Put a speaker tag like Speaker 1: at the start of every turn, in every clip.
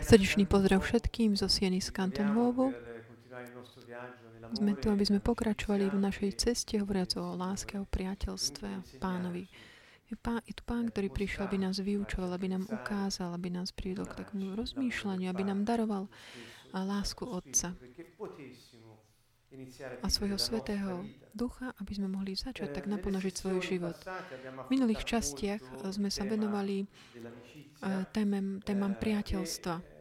Speaker 1: Srdečný pozdrav všetkým zo Sieny z Canton Hovu. Sme tu, aby sme pokračovali v našej ceste, hovoriac o láske, o priateľstve, pánovi. Je, pán, je tu pán, ktorý prišiel, aby nás vyučoval, aby nám ukázal, aby nás priviedol k takému rozmýšľaniu, aby nám daroval lásku Otca a svojho svetého ducha, aby sme mohli začať tak naplnožiť svoj život. V minulých častiach sme sa venovali témem, témam priateľstva.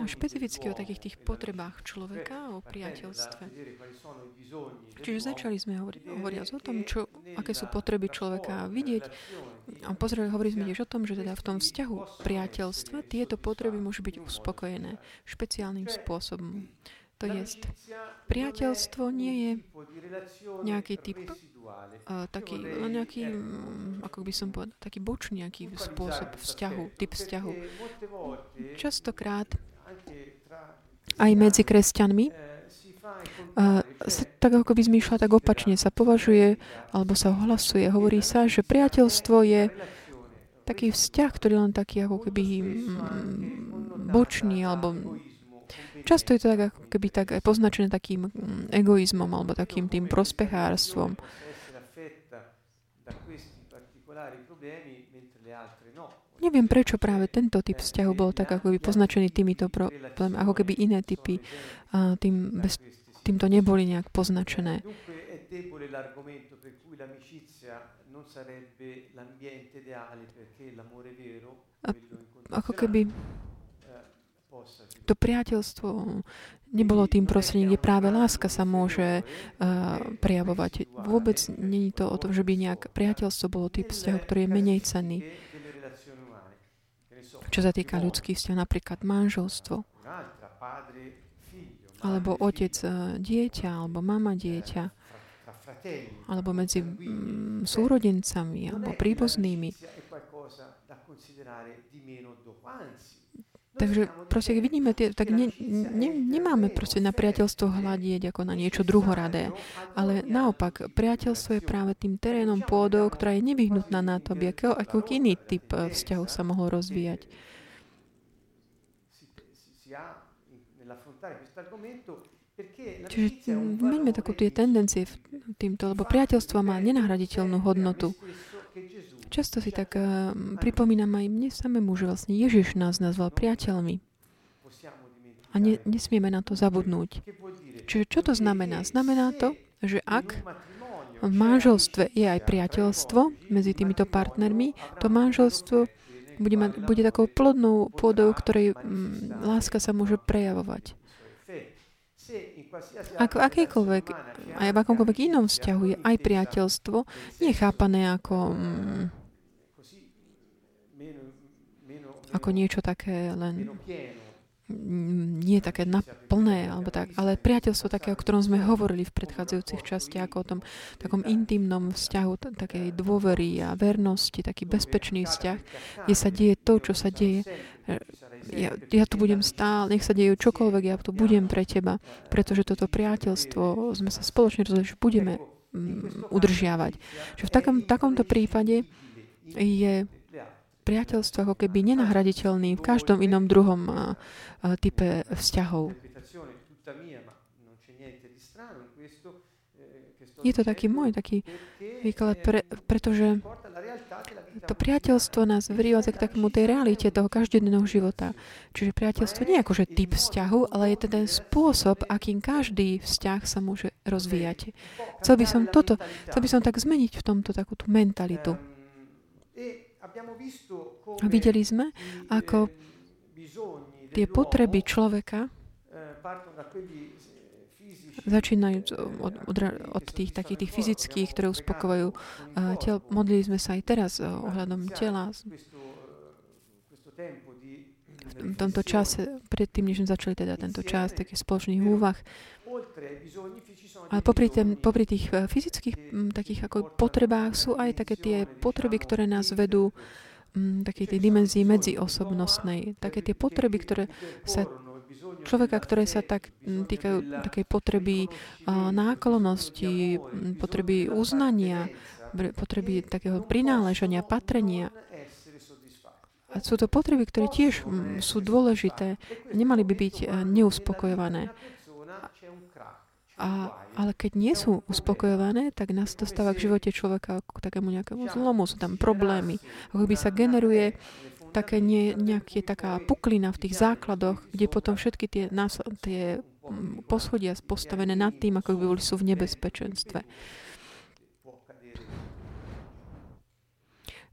Speaker 1: A špecificky o takých tých potrebách človeka, o priateľstve. Čiže začali sme hovoriť, hovoriac o tom, čo, aké sú potreby človeka vidieť. A pozreli, hovorili sme tiež o tom, že teda v tom vzťahu priateľstva tieto potreby môžu byť uspokojené špeciálnym spôsobom. To je, priateľstvo nie je nejaký typ, taký, nejaký, mm, ako by som povedal, taký bočný nejaký spôsob vzťahu, typ vzťahu. Častokrát aj medzi kresťanmi uh, tak ako by zmýšľa tak opačne, sa považuje alebo sa ohlasuje, hovorí sa, že priateľstvo je taký vzťah, ktorý len taký ako keby bočný alebo Často je to tak, ako keby tak poznačené takým mm, egoizmom alebo takým tým prospechárstvom. Neviem, prečo práve tento typ vzťahu bol tak ako by poznačený týmito problémami, ako keby iné typy tým bez, týmto neboli nejak poznačené. A, ako keby to priateľstvo nebolo tým prostredím, kde práve láska sa môže uh, prejavovať. Vôbec není to o tom, že by nejak priateľstvo bolo typ vzťahu, ktorý je menej cenný. Čo sa týka ľudských vzťahov, napríklad manželstvo, alebo otec uh, dieťa, alebo mama dieťa, alebo medzi mm, súrodencami, alebo príbuznými. Takže proste, keď vidíme, tie, tak ne, ne, nemáme proste na priateľstvo hľadieť ako na niečo druhoradé. Ale naopak, priateľstvo je práve tým terénom pôdou, ktorá je nevyhnutná na to, aby ako, ako iný typ eh, vzťahu sa mohol rozvíjať. Čiže meňme takú tie tendencie v týmto, lebo priateľstvo má nenahraditeľnú hodnotu. Často si tak uh, pripomínam aj mne samému, že vlastne Ježiš nás nazval priateľmi. A ne, nesmieme na to zabudnúť. Čiže čo to znamená? Znamená to, že ak v manželstve je aj priateľstvo medzi týmito partnermi, to manželstvo bude, mať, bude takou plodnou pôdou, ktorej m, láska sa môže prejavovať. Ak v akejkoľvek, aj v akomkoľvek inom vzťahu je aj priateľstvo, nie je chápané ako, mm, ako niečo také len nie také naplné, alebo tak, ale priateľstvo také, o ktorom sme hovorili v predchádzajúcich častiach, o tom takom intimnom vzťahu, takej dôvery a vernosti, taký bezpečný vzťah, kde sa deje to, čo sa deje ja, ja tu budem stále, nech sa dejú čokoľvek, ja tu budem pre teba, pretože toto priateľstvo sme sa spoločne rozhodli, že budeme udržiavať. Že v takom, takomto prípade je priateľstvo ako keby nenahraditeľný v každom inom druhom uh, uh, type vzťahov. Je to taký môj taký výklad, pre, pretože to priateľstvo nás vrývadza k takému tej realite toho každodenného života. Čiže priateľstvo nie je akože typ vzťahu, ale je to ten spôsob, akým každý vzťah sa môže rozvíjať. Chcel by som toto, chcel by som tak zmeniť v tomto takú tú mentalitu. Videli sme, ako tie potreby človeka začínajúc od, od, od tých takých tých fyzických, ktoré uspokovajú uh, tel. Modlili sme sa aj teraz ohľadom tela. V tomto čase, predtým, než sme začali teda tento čas takých spoločných úvah, ale popri, tém, popri tých uh, fyzických m, takých ako potrebách sú aj také tie potreby, ktoré nás vedú m, takej tej dimenzii medziosobnostnej. Také tie potreby, ktoré sa človeka, ktoré sa tak týkajú takej potreby náklonosti, potreby uznania, potreby takého prináležania, patrenia. A sú to potreby, ktoré tiež mm, sú dôležité. Nemali by byť eh, neuspokojované. A, ale keď nie sú uspokojované, tak nás dostáva k živote človeka k takému nejakému zlomu, sú tam problémy. Ako by sa generuje také nie, nejaké taká puklina v tých základoch, kde potom všetky tie, nás, tie mm, poschodia postavené nad tým, ako by boli sú v nebezpečenstve.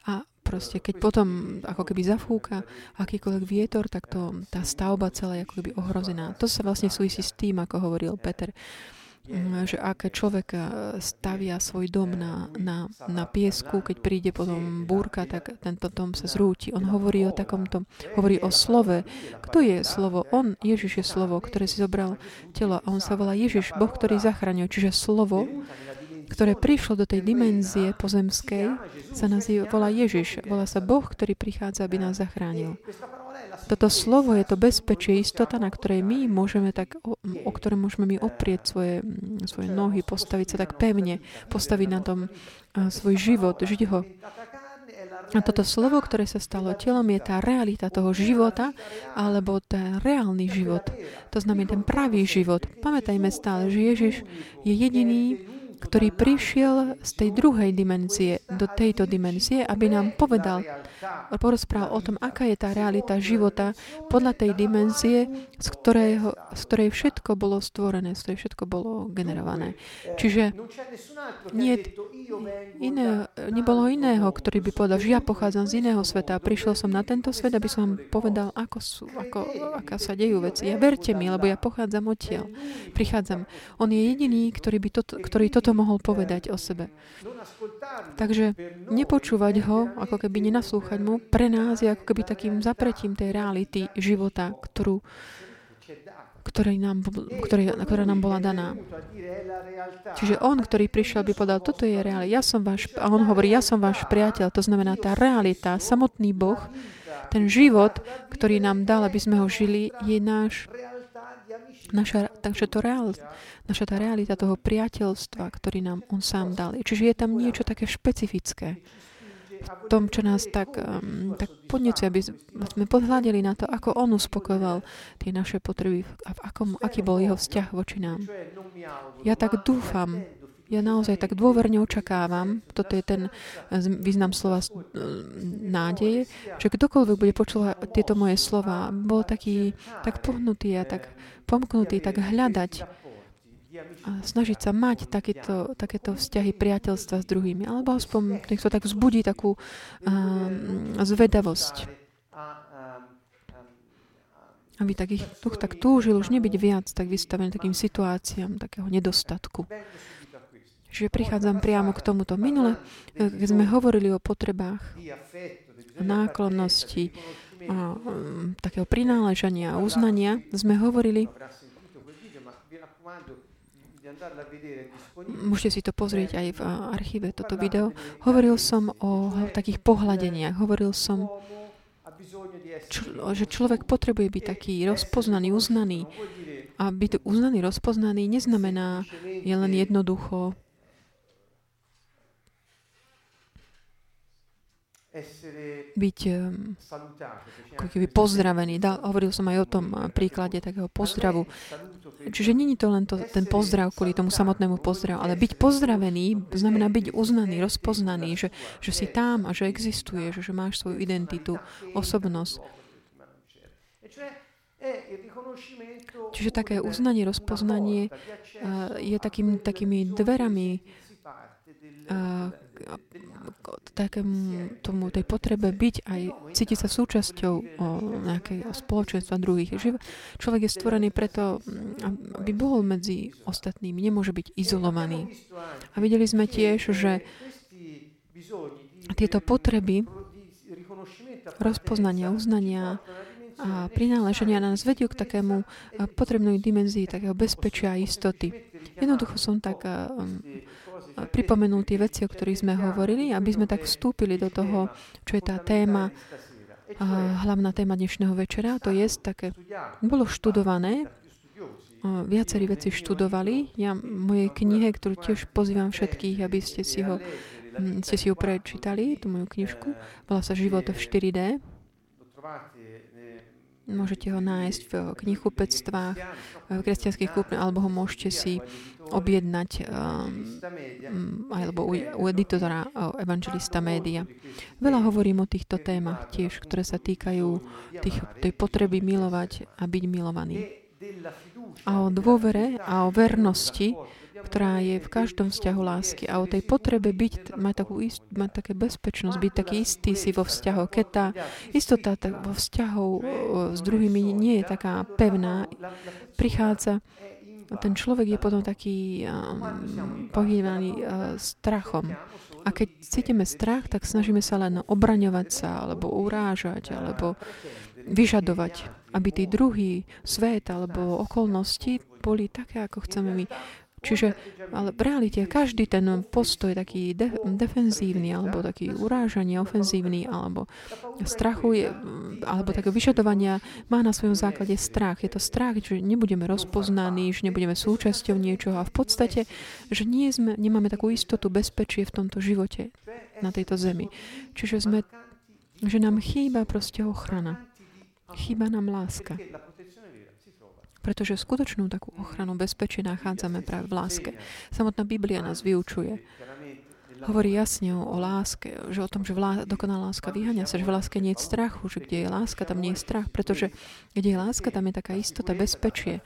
Speaker 1: A proste, keď potom ako keby zafúka akýkoľvek vietor, tak to, tá stavba celá je ako keby ohrozená. To sa vlastne súvisí s tým, ako hovoril Peter mm, že ak človek eh, stavia svoj dom na, na, na piesku, keď príde potom búrka, tak tento dom sa zrúti. On hovorí o takomto, hovorí o slove. Kto je slovo? On, Ježiš je slovo, ktoré si zobral telo a on sa volá Ježiš, Boh, ktorý zachraňuje. Čiže slovo, ktoré prišlo do tej dimenzie pozemskej, sa nazýva, volá Ježiš. Volá sa Boh, ktorý prichádza, aby nás zachránil. Toto slovo je to bezpečie, istota, na ktorej my môžeme tak, o, o ktoré môžeme my oprieť svoje, svoje nohy, postaviť sa tak pevne, postaviť na tom svoj život, žiť ho. A toto slovo, ktoré sa stalo telom, je tá realita toho života, alebo ten reálny život. To znamená ten pravý život. Pamätajme stále, že Ježiš je jediný, ktorý prišiel z tej druhej dimenzie do tejto dimenzie, aby nám povedal, porozprával o tom, aká je tá realita života podľa tej dimenzie, z, ktorého, z ktorej všetko bolo stvorené, z ktorej všetko bolo generované. Čiže nie, iné, nebolo iného, ktorý by povedal, že ja pochádzam z iného sveta a prišiel som na tento svet, aby som vám povedal, ako, sú, ako, aká sa dejú veci. Ja verte mi, lebo ja pochádzam odtiaľ. Prichádzam. On je jediný, ktorý, by toto, ktorý toto mohol povedať o sebe. Takže nepočúvať ho, ako keby nenaslúchať mu, pre nás je ako keby takým zapretím tej reality života, ktorú, ktorý nám, ktorý, ktorá nám bola daná. Čiže on, ktorý prišiel, by povedal, toto je realita. Ja som váš, a on hovorí, ja som váš priateľ. To znamená, tá realita, samotný Boh, ten život, ktorý nám dal, aby sme ho žili, je náš Naša, takže to reál, naša tá realita toho priateľstva, ktorý nám on sám dal. Čiže je tam niečo také špecifické v tom, čo nás tak, um, tak podnecuje, aby sme podhľadili na to, ako on uspokojoval tie naše potreby a v akom, aký bol jeho vzťah voči nám. Ja tak dúfam, ja naozaj tak dôverne očakávam, toto je ten význam slova nádeje, že kdokoľvek bude počúvať tieto moje slova, bol taký tak pohnutý a tak pomknutý, tak hľadať a snažiť sa mať takéto, takéto vzťahy priateľstva s druhými. Alebo aspoň nech to tak vzbudí takú um, zvedavosť. Aby tak ich duch tak túžil už nebyť viac tak vystavený takým situáciám takého nedostatku. Čiže prichádzam priamo k tomuto. Minule, keď sme hovorili o potrebách, náklonnosti, a, um, takého prináležania a uznania, sme hovorili, môžete si to pozrieť aj v archíve, toto video, hovoril som o takých pohľadeniach, hovoril som, že človek potrebuje byť taký rozpoznaný, uznaný. A byť uznaný, rozpoznaný neznamená je len jednoducho byť ako keby pozdravený. Da, hovoril som aj o tom eh, príklade takého pozdravu. Čiže není to len to, ten pozdrav kvôli tomu samotnému pozdravu, ale byť pozdravený znamená byť uznaný, rozpoznaný, že, že si tam a že existuje, že, máš svoju identitu, osobnosť. Čiže také uznanie, rozpoznanie eh, je takým, takými dverami takému tomu, tej potrebe byť aj, cítiť sa súčasťou o nejakej spoločenstva druhých. Živ, človek je stvorený preto, aby bol medzi ostatnými, nemôže byť izolovaný. A videli sme tiež, že tieto potreby rozpoznania, uznania a prináleženia nás vedú k takému potrebnej dimenzii takého bezpečia a istoty. Jednoducho som tak pripomenul tie veci, o ktorých sme hovorili, aby sme tak vstúpili do toho, čo je tá téma, hlavná téma dnešného večera. To je také, bolo študované, viacerí veci študovali. Ja mojej knihe, ktorú tiež pozývam všetkých, aby ste si ho hm, ste si ju prečítali, tú moju knižku. Volá sa Život v 4D. Môžete ho nájsť v knihkupectvách, v kresťanských kúpne, alebo ho môžete si objednať um, alebo u, u editora Evangelista Média. Veľa hovorím o týchto témach tiež, ktoré sa týkajú tých, tej potreby milovať a byť milovaný. A o dôvere a o vernosti, ktorá je v každom vzťahu lásky a o tej potrebe byť, mať, takú ist, mať také bezpečnosť, byť taký istý si vo vzťahu. Keď tá istota vo vzťahu s druhými nie je taká pevná, prichádza ten človek je potom taký um, pohývaný uh, strachom. A keď cítime strach, tak snažíme sa len obraňovať sa, alebo urážať, alebo vyžadovať, aby tí druhý svet alebo okolnosti boli také, ako chceme my. Čiže ale v realite každý ten postoj taký de- defenzívny, alebo taký urážanie, ofenzívny, alebo strachuje, alebo také vyšadovania má na svojom základe strach. Je to strach, že nebudeme rozpoznaní, že nebudeme súčasťou niečoho a v podstate, že nie sme, nemáme takú istotu, bezpečie v tomto živote na tejto zemi. Čiže sme, že nám chýba proste ochrana. Chýba nám láska. Pretože skutočnú takú ochranu bezpečie nachádzame práve v láske. Samotná Biblia nás vyučuje. Hovorí jasne o, o láske, že o tom, že vlá, dokonalá láska vyhania sa, že v láske nie je strachu, že kde je láska, tam nie je strach, pretože kde je láska, tam je taká istota, bezpečie.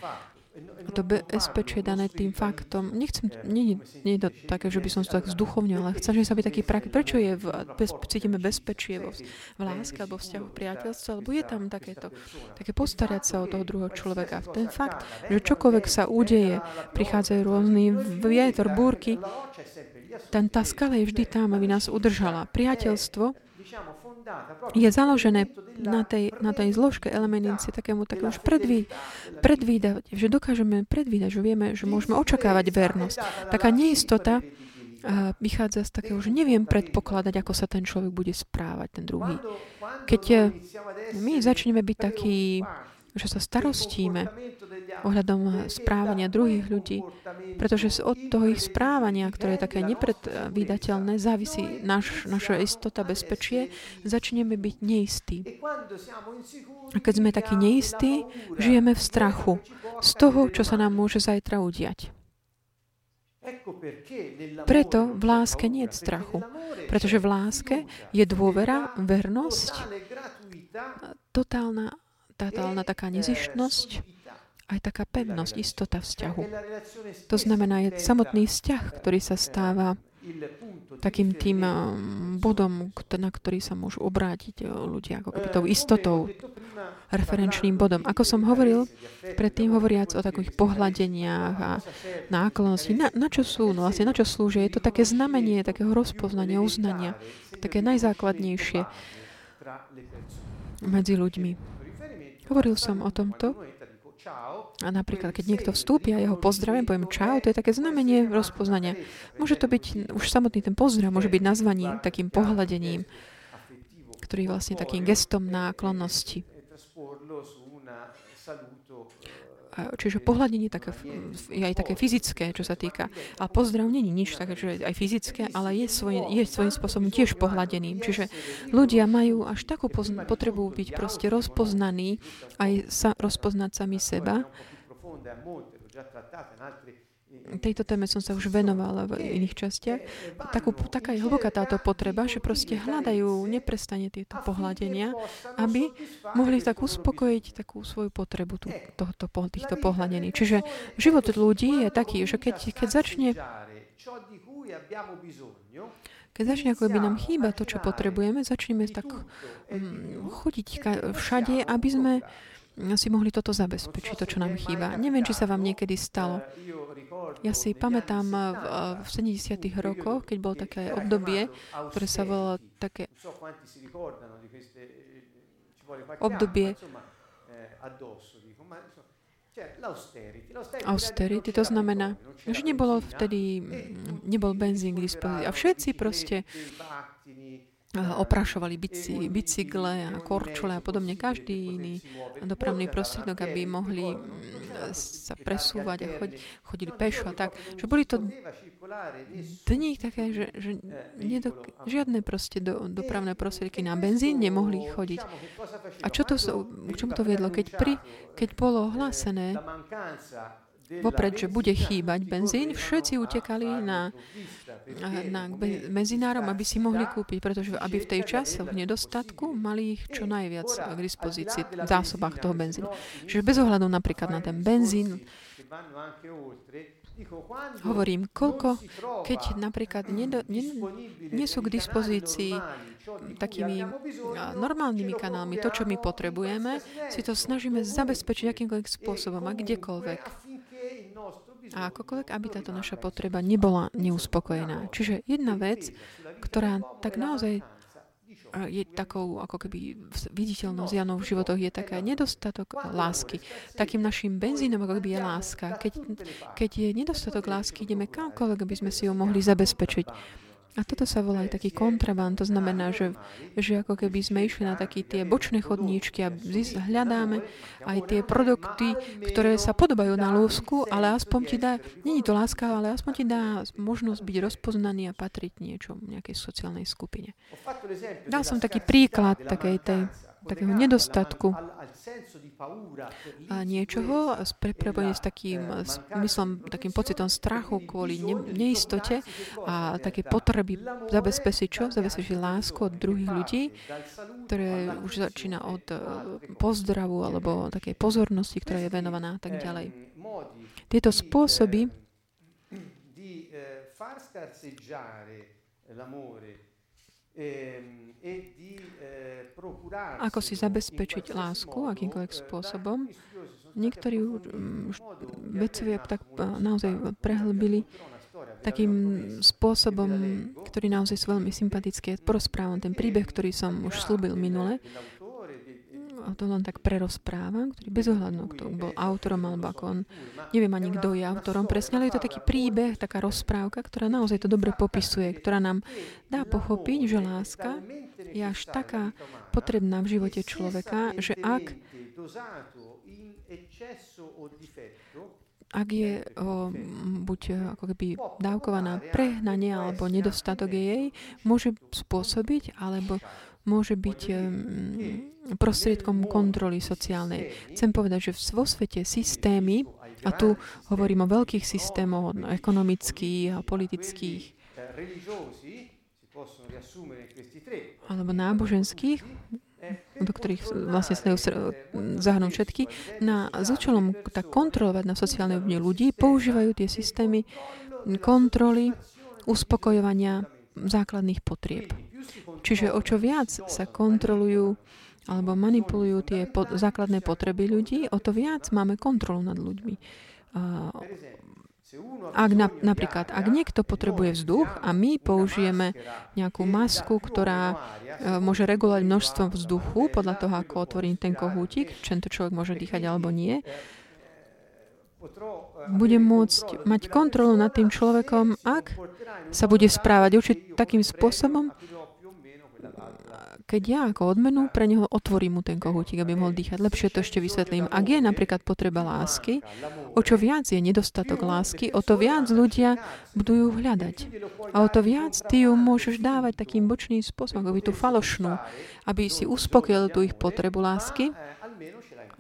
Speaker 1: A to bezpečie dané tým faktom. Nechcem, nie, nie je to také, že by som to tak vzduchovňoval, ale chcem, že sa byť taký prak. Prečo je v, bez, cítime bezpečie vo, v láske alebo vzťahu priateľstva? Lebo je tam takéto, také postarať sa o toho druhého človeka. Ten fakt, že čokoľvek sa udeje, prichádzajú rôzny vietor, búrky, ten, tá skala je vždy tam, aby nás udržala. Priateľstvo je založené na tej, na tej zložke elemencie takému takému už predví, predvídať, že dokážeme predvídať, že vieme, že môžeme očakávať vernosť. Taká neistota vychádza z takého, že neviem predpokladať, ako sa ten človek bude správať, ten druhý. Keď eh, my začneme byť taký že sa starostíme ohľadom správania druhých ľudí, pretože od toho ich správania, ktoré je také nepredvídateľné, závisí naš, naša istota, bezpečie, začneme byť neistí. A keď sme takí neistí, žijeme v strachu z toho, čo sa nám môže zajtra udiať. Preto v láske nie je strachu, pretože v láske je dôvera, vernosť, totálna totálna taká nezištnosť, aj taká pevnosť, istota vzťahu. To znamená, je samotný vzťah, ktorý sa stáva takým tým um, bodom, na ktorý sa môžu obrátiť uh, ľudia, ako keby tou istotou, referenčným bodom. Ako som hovoril, predtým hovoriac o takých pohľadeniach a náklonosti, na, na čo sú, no vlastne na čo slúžia, je to také znamenie takého rozpoznania, uznania, také najzákladnejšie medzi ľuďmi. Hovoril som o tomto. A napríklad, keď niekto vstúpi a jeho pozdravím, poviem čau, to je také znamenie rozpoznania. Môže to byť, už samotný ten pozdrav môže byť nazvaný takým pohľadením, ktorý je vlastne takým gestom náklonnosti. Čiže pohľadenie také, je aj také fyzické, čo sa týka. A pozdrav není nič také, že aj fyzické, ale je, svoj, je svojím spôsobom tiež pohľadeným. Čiže ľudia majú až takú pozna- potrebu byť proste rozpoznaní, aj sa rozpoznať sami seba tejto téme som sa už venovala v iných častiach, takú, taká je hlboká táto potreba, že proste hľadajú neprestane tieto pohľadenia, aby mohli tak uspokojiť takú svoju potrebu tú, tohto, týchto pohľadení. Čiže život ľudí je taký, že keď, keď začne keď začne ako by nám chýba to, čo potrebujeme, začneme tak um, chodiť všade, aby sme si mohli toto zabezpečiť, to, čo nám chýba. Neviem, či sa vám niekedy stalo. Ja si pamätám v, v 70. rokoch, keď bolo také obdobie, ktoré sa volalo také obdobie austerity, to znamená, že nebolo vtedy, nebol benzín k dispozícii. A všetci proste oprašovali bici, bicykle a korčule a podobne, každý iný dopravný prostriedok, aby mohli mm, sa presúvať a chod, chodili pešo a tak. Že boli to dni také, že, že nedok- žiadne proste do, dopravné prostriedky na benzín nemohli chodiť. A čo to, k čomu to viedlo? Keď, pri, keď bolo ohlásené vopred, že bude chýbať benzín, všetci utekali na, na benzinárom, aby si mohli kúpiť, pretože aby v tej čase v nedostatku mali ich čo najviac k dispozícii v zásobách toho benzínu. Čiže bez ohľadu napríklad na ten benzín, Hovorím, koľko, keď napríklad nedo, nie, nie sú k dispozícii takými normálnymi kanálmi, to, čo my potrebujeme, si to snažíme zabezpečiť akýmkoľvek spôsobom a kdekoľvek. A akokoľvek, aby táto naša potreba nebola neuspokojená. Čiže jedna vec, ktorá tak naozaj je takou ako keby viditeľnou zjanou v životoch, je taká nedostatok lásky. Takým našim benzínom ako keby je láska. Keď, keď je nedostatok lásky, ideme kamkoľvek, aby sme si ho mohli zabezpečiť. A toto sa volá aj taký kontraband. To znamená, že, že ako keby sme išli na také tie bočné chodníčky a hľadáme aj tie produkty, ktoré sa podobajú na lúsku, ale aspoň ti dá, není to láska, ale aspoň ti dá možnosť byť rozpoznaný a patriť niečo, nejakej sociálnej skupine. Dal som taký príklad takej tej takého nedostatku a niečoho prepojenie s takým myslím, takým pocitom strachu kvôli ne, neistote a také potreby zabezpečiť čo? Zabezpečiť lásku od druhých ľudí, ktoré už začína od e, pozdravu alebo takej pozornosti, ktorá je venovaná a tak ďalej. Tieto spôsoby ako si zabezpečiť lásku akýmkoľvek spôsobom. Niektorí mm, vedcovia tak naozaj prehlbili takým spôsobom, ktorý naozaj sú veľmi sympatické. Porozprávam ten príbeh, ktorý som už slúbil minule to len tak prerozprávam, ktorý bez ohľadu, kto bol autorom alebo ako on, neviem ani kto je autorom presne, ale je to taký príbeh, taká rozprávka, ktorá naozaj to dobre popisuje, ktorá nám dá pochopiť, že láska je až taká potrebná v živote človeka, že ak ak je o, buď ako keby dávkovaná prehnanie alebo nedostatok jej, môže spôsobiť alebo môže byť prostriedkom kontroly sociálnej. Chcem povedať, že vo svete systémy, a tu hovorím o veľkých systémoch, ekonomických a politických, alebo náboženských, do ktorých vlastne sa zahrnúť všetky, na, s účelom tak kontrolovať na sociálnej úrovni ľudí, používajú tie systémy kontroly, uspokojovania základných potrieb. Čiže o čo viac sa kontrolujú alebo manipulujú tie po- základné potreby ľudí, o to viac máme kontrolu nad ľuďmi. Uh, ak na, napríklad, ak niekto potrebuje vzduch a my použijeme nejakú masku, ktorá uh, môže regulovať množstvo vzduchu podľa toho, ako otvorí ten kohútik, či to človek môže dýchať alebo nie, bude môcť mať kontrolu nad tým človekom, ak sa bude správať určite takým spôsobom, keď ja ako odmenu pre neho otvorím mu ten kohútik, aby mohol dýchať. Lepšie to ešte vysvetlím. Ak je napríklad potreba lásky, o čo viac je nedostatok lásky, o to viac ľudia budú ju hľadať. A o to viac ty ju môžeš dávať takým bočným spôsobom, aby tú falošnú, aby si uspokojil tú ich potrebu lásky,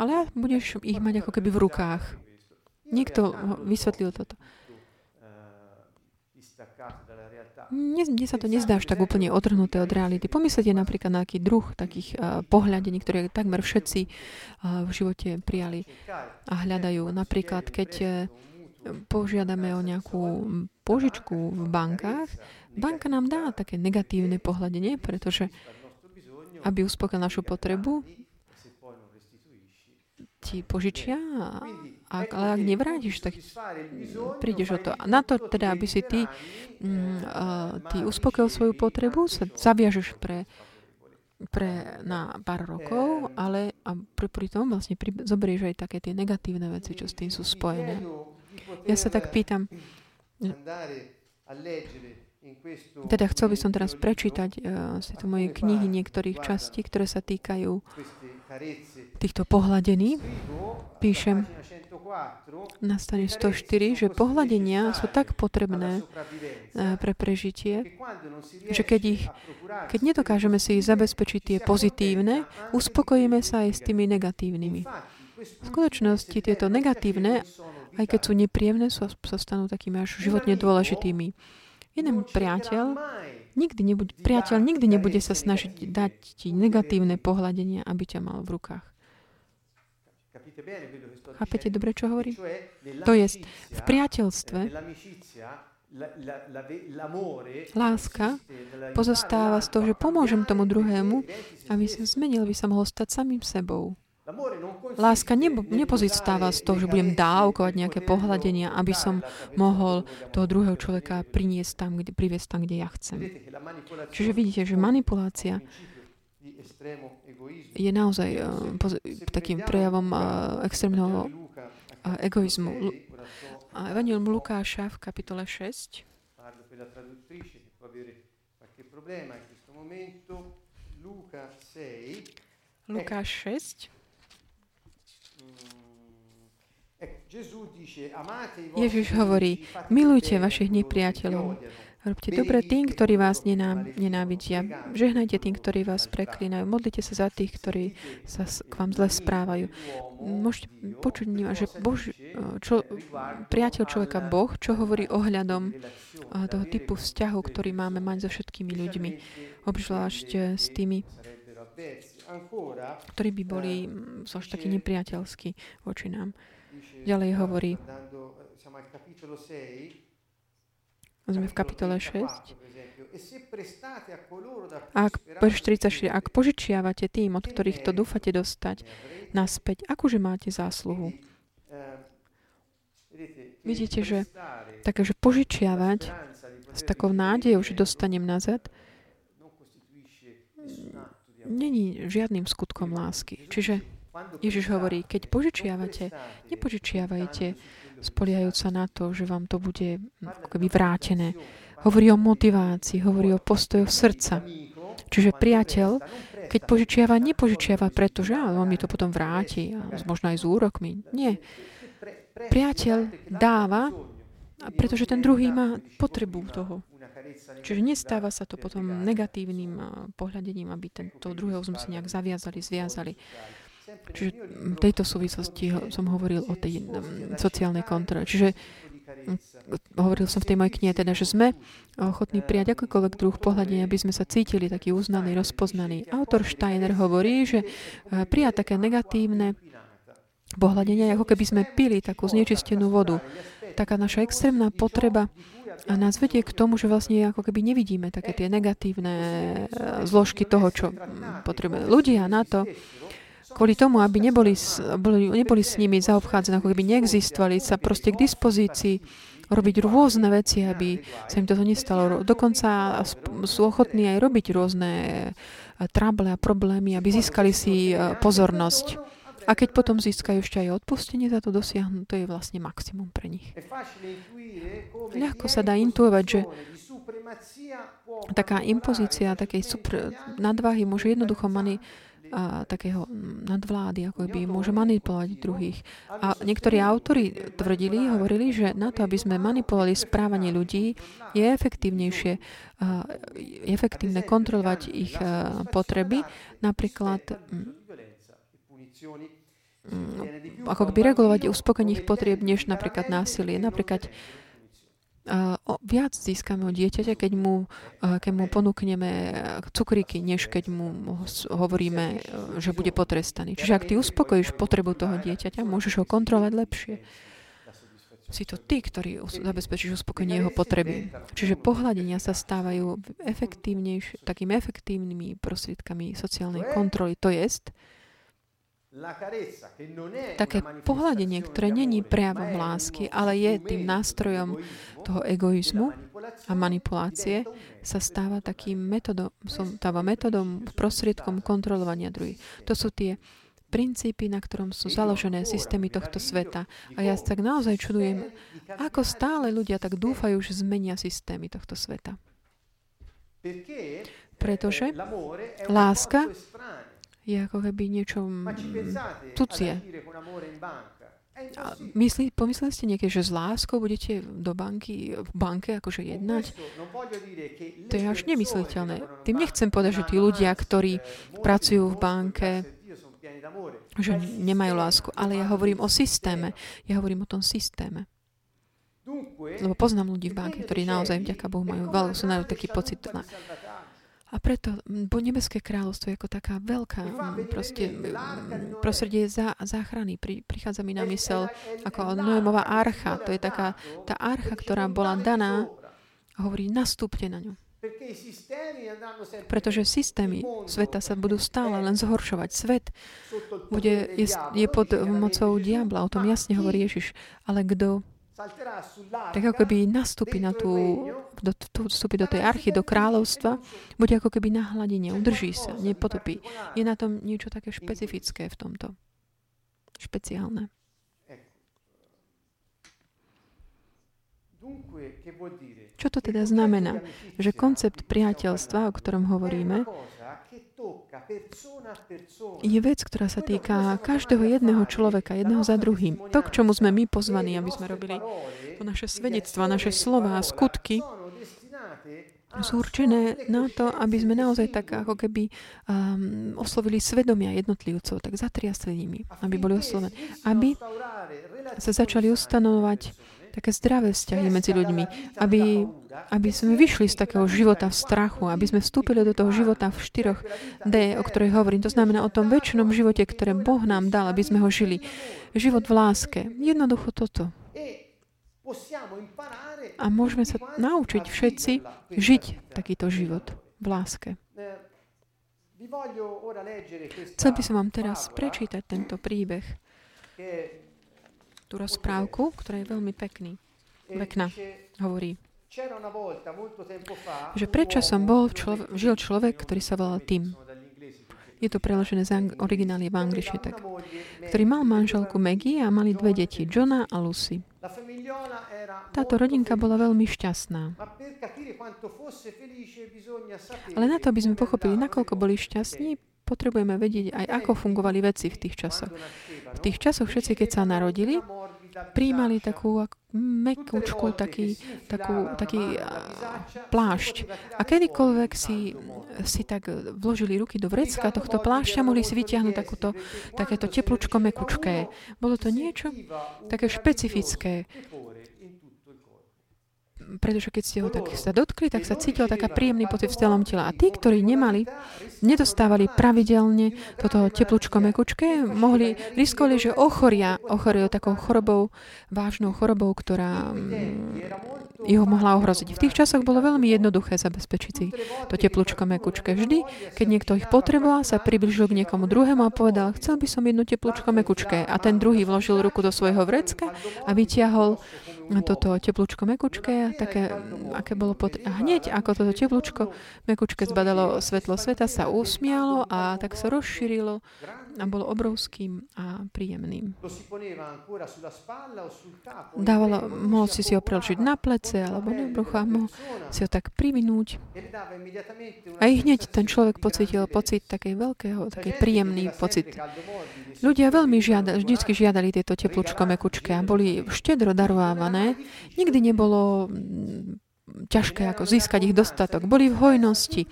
Speaker 1: ale budeš ich mať ako keby v rukách. Niekto vysvetlil toto. Mne, sa to nezdá až tak úplne otrhnuté od reality. Pomyslite napríklad na aký druh takých uh, pohľadení, ktoré takmer všetci uh, v živote prijali a hľadajú. Napríklad, keď uh, požiadame o nejakú požičku v bankách, banka nám dá také negatívne pohľadenie, pretože aby uspokojil našu potrebu, ti požičia, a, ale ak nevrátiš, tak prídeš o to. Na to teda, aby si ty, mm, ty uspokojil svoju potrebu, sa zaviažeš pre, pre na pár rokov, ale a pri, pri tom vlastne pri, zoberieš aj také tie negatívne veci, čo s tým sú spojené. Ja sa tak pýtam, Teda chcel by som teraz prečítať uh, z tejto mojej knihy niektorých častí, ktoré sa týkajú týchto pohľadení. Píšem na strane 104, že pohľadenia sú tak potrebné uh, pre prežitie, že keď, ich, keď nedokážeme si zabezpečiť tie pozitívne, uspokojíme sa aj s tými negatívnymi. V skutočnosti tieto negatívne, aj keď sú nepríjemné, sa stanú takými až životne dôležitými. Jeden priateľ nikdy nebude, priateľ nikdy nebude sa snažiť dať ti negatívne pohľadenia, aby ťa mal v rukách. Chápete dobre, čo hovorí? To je, v priateľstve láska pozostáva z toho, že pomôžem tomu druhému, aby sa zmenil, aby sa mohol stať samým sebou. Láska nebo, nepozistáva z toho, že budem dávkovať nejaké pohľadenia, aby som mohol toho druhého človeka priniesť tam, kde, priviesť tam, kde ja chcem. Čiže vidíte, že manipulácia je naozaj uh, takým prejavom uh, extrémneho uh, egoizmu. A Evangelium Lukáša v kapitole 6 Lukáš 6 Ježiš hovorí, milujte vašich nepriateľov. Robte dobre tým, ktorí vás nenávidia. Žehnajte tým, ktorí vás preklínajú. Modlite sa za tých, ktorí sa k vám zle správajú. Môžete počuť, že Bož, čo, priateľ človeka Boh, čo hovorí ohľadom toho typu vzťahu, ktorý máme mať so všetkými ľuďmi. Obzvlášť s tými, ktorí by boli až takí nepriateľskí voči nám. Ďalej hovorí, sme v kapitole 6, ak, 44, ak požičiavate tým, od ktorých to dúfate dostať, naspäť, akože máte zásluhu? Vidíte, že takže požičiavať s takou nádejou, že dostanem nazad, není žiadnym skutkom lásky. Čiže Ježiš hovorí, keď požičiavate, nepožičiavajte spoliajúc sa na to, že vám to bude ako keby vrátené. Hovorí o motivácii, hovorí o postojoch srdca. Čiže priateľ, keď požičiava, nepožičiava preto, že on mi to potom vráti, možno aj s úrokmi. Nie. Priateľ dáva, pretože ten druhý má potrebu toho. Čiže nestáva sa to potom negatívnym pohľadením, aby tento druhého sme si nejak zaviazali, zviazali. Čiže v tejto súvislosti som hovoril o tej sociálnej kontrole. Čiže hovoril som v tej mojej knihe, teda, že sme ochotní prijať akýkoľvek druh pohľadenia, aby sme sa cítili taký uznaný, rozpoznaný. Autor Steiner hovorí, že prijať také negatívne pohľadenia, ako keby sme pili takú znečistenú vodu. Taká naša extrémna potreba a nás vedie k tomu, že vlastne ako keby nevidíme také tie negatívne zložky toho, čo potrebujeme. Ľudia na to, kvôli tomu, aby neboli, boli, neboli s nimi zaobchádzané, ako keby neexistovali, sa proste k dispozícii robiť rôzne veci, aby sa im toto nestalo. Dokonca sú ochotní aj robiť rôzne e, trable a problémy, aby získali si e, pozornosť. A keď potom získajú ešte aj odpustenie za to dosiahnuť, to je vlastne maximum pre nich. Ľahko sa dá intuovať, že taká impozícia takej super nadváhy môže jednoducho mani, a, takého nadvlády, ako by môže manipulovať druhých. A niektorí autory tvrdili, hovorili, že na to, aby sme manipulovali správanie ľudí, je efektívnejšie, je efektívne kontrolovať ich potreby, napríklad ako by regulovať uspokojenie ich potrieb, než napríklad násilie. Napríklad viac získame od dieťaťa, keď mu, keď mu ponúkneme cukríky, než keď mu hovoríme, že bude potrestaný. Čiže ak ty uspokojíš potrebu toho dieťaťa, môžeš ho kontrolovať lepšie. Si to ty, ktorý zabezpečíš uspokojenie jeho potreby. Čiže pohľadenia sa stávajú efektívnejšie, takými efektívnymi prostriedkami sociálnej kontroly. To jest, Také pohľadenie, ktoré není prejavom lásky, ale je tým nástrojom toho egoizmu a manipulácie, sa stáva takým metodom, stáva metodom, prostriedkom kontrolovania druhých. To sú tie princípy, na ktorom sú založené systémy tohto sveta. A ja tak naozaj čudujem, ako stále ľudia tak dúfajú, že zmenia systémy tohto sveta. Pretože láska je ako keby niečo cudzie. A myslí, pomysleli ste niekedy, že s láskou budete do banky, v banke akože jednať? To je až nemysliteľné. Tým nechcem povedať, že tí ľudia, ktorí pracujú v banke, že nemajú lásku, ale ja hovorím o systéme. Ja hovorím o tom systéme. Lebo poznám ľudí v banke, ktorí naozaj vďaka Bohu majú veľkú, sú taký pocit na, a preto bo nebeské kráľovstvo je ako taká veľká proste, prostredie za, záchrany. Pri, prichádza mi na mysel ako Noémová archa. To je taká tá archa, ktorá bola daná a hovorí, nastúpte na ňu. Pretože systémy sveta sa budú stále len zhoršovať. Svet bude, je, je pod mocou diabla, o tom jasne hovorí Ježiš. Ale kto tak ako keby nastúpi na tú, do, tú, vstúpi do tej archy, do kráľovstva, bude ako keby na hladine, udrží sa, nepotopí. Je na tom niečo také špecifické v tomto. Špeciálne. Čo to teda znamená? Že koncept priateľstva, o ktorom hovoríme, je vec, ktorá sa týka každého jedného človeka, jedného za druhým. To, k čomu sme my pozvaní, aby sme robili to naše svedectva, naše slova a skutky, sú určené na to, aby sme naozaj tak ako keby um, oslovili svedomia jednotlivcov, tak zatriasli nimi, aby boli oslovení. Aby sa začali ustanovať také zdravé vzťahy medzi ľuďmi, aby, aby sme vyšli z takého života v strachu, aby sme vstúpili do toho života v štyroch D, o ktorej hovorím. To znamená o tom väčšinom živote, ktoré Boh nám dal, aby sme ho žili. Život v láske. Jednoducho toto. A môžeme sa naučiť všetci žiť takýto život v láske. Chcel by som vám teraz prečítať tento príbeh tú rozprávku, ktorá je veľmi pekný. Pekná, hovorí. Že prečo som bol, člov- žil človek, ktorý sa volal Tim. Je to preložené z ang- originály v angličtine tak. Ktorý mal manželku Maggie a mali dve deti, Johna a Lucy. Táto rodinka bola veľmi šťastná. Ale na to, aby sme pochopili, nakoľko boli šťastní, potrebujeme vedieť aj, ako fungovali veci v tých časoch. V tých časoch všetci, keď sa narodili, príjmali takú mekúčku, taký, takú, taký plášť. A kedykoľvek si, si tak vložili ruky do vrecka tohto plášťa, mohli si vytiahnuť takúto, takéto teplúčko mekučké. Bolo to niečo také špecifické pretože keď ste ho tak sa dotkli, tak sa cítil taká príjemný pocit v celom tela. A tí, ktorí nemali, nedostávali pravidelne toto teplúčko mekučké, mohli, riskovali, že ochoria, ochoria takou chorobou, vážnou chorobou, ktorá jeho mohla ohroziť. V tých časoch bolo veľmi jednoduché zabezpečiť si to teplúčko mekučké. Vždy, keď niekto ich potreboval, sa približil k niekomu druhému a povedal, chcel by som jednu teplúčko mekučké. A ten druhý vložil ruku do svojho vrecka a vytiahol toto teplúčko mekučké, také, aké bolo pod... A hneď ako toto teplúčko mekučké zbadalo svetlo sveta, sa usmialo a tak sa rozšírilo a bolo obrovským a príjemným. Dávalo, mohol si si ho preložiť na plece alebo na brucho a mohol si ho tak privinúť. A i hneď ten človek pocitil pocit takej veľkého, taký príjemný pocit. Ľudia veľmi žiadali, vždycky žiadali tieto teplúčko mekučké a boli štedro darovávané. Nikdy nebolo mm, ťažké ako získať ich dostatok. Boli v hojnosti.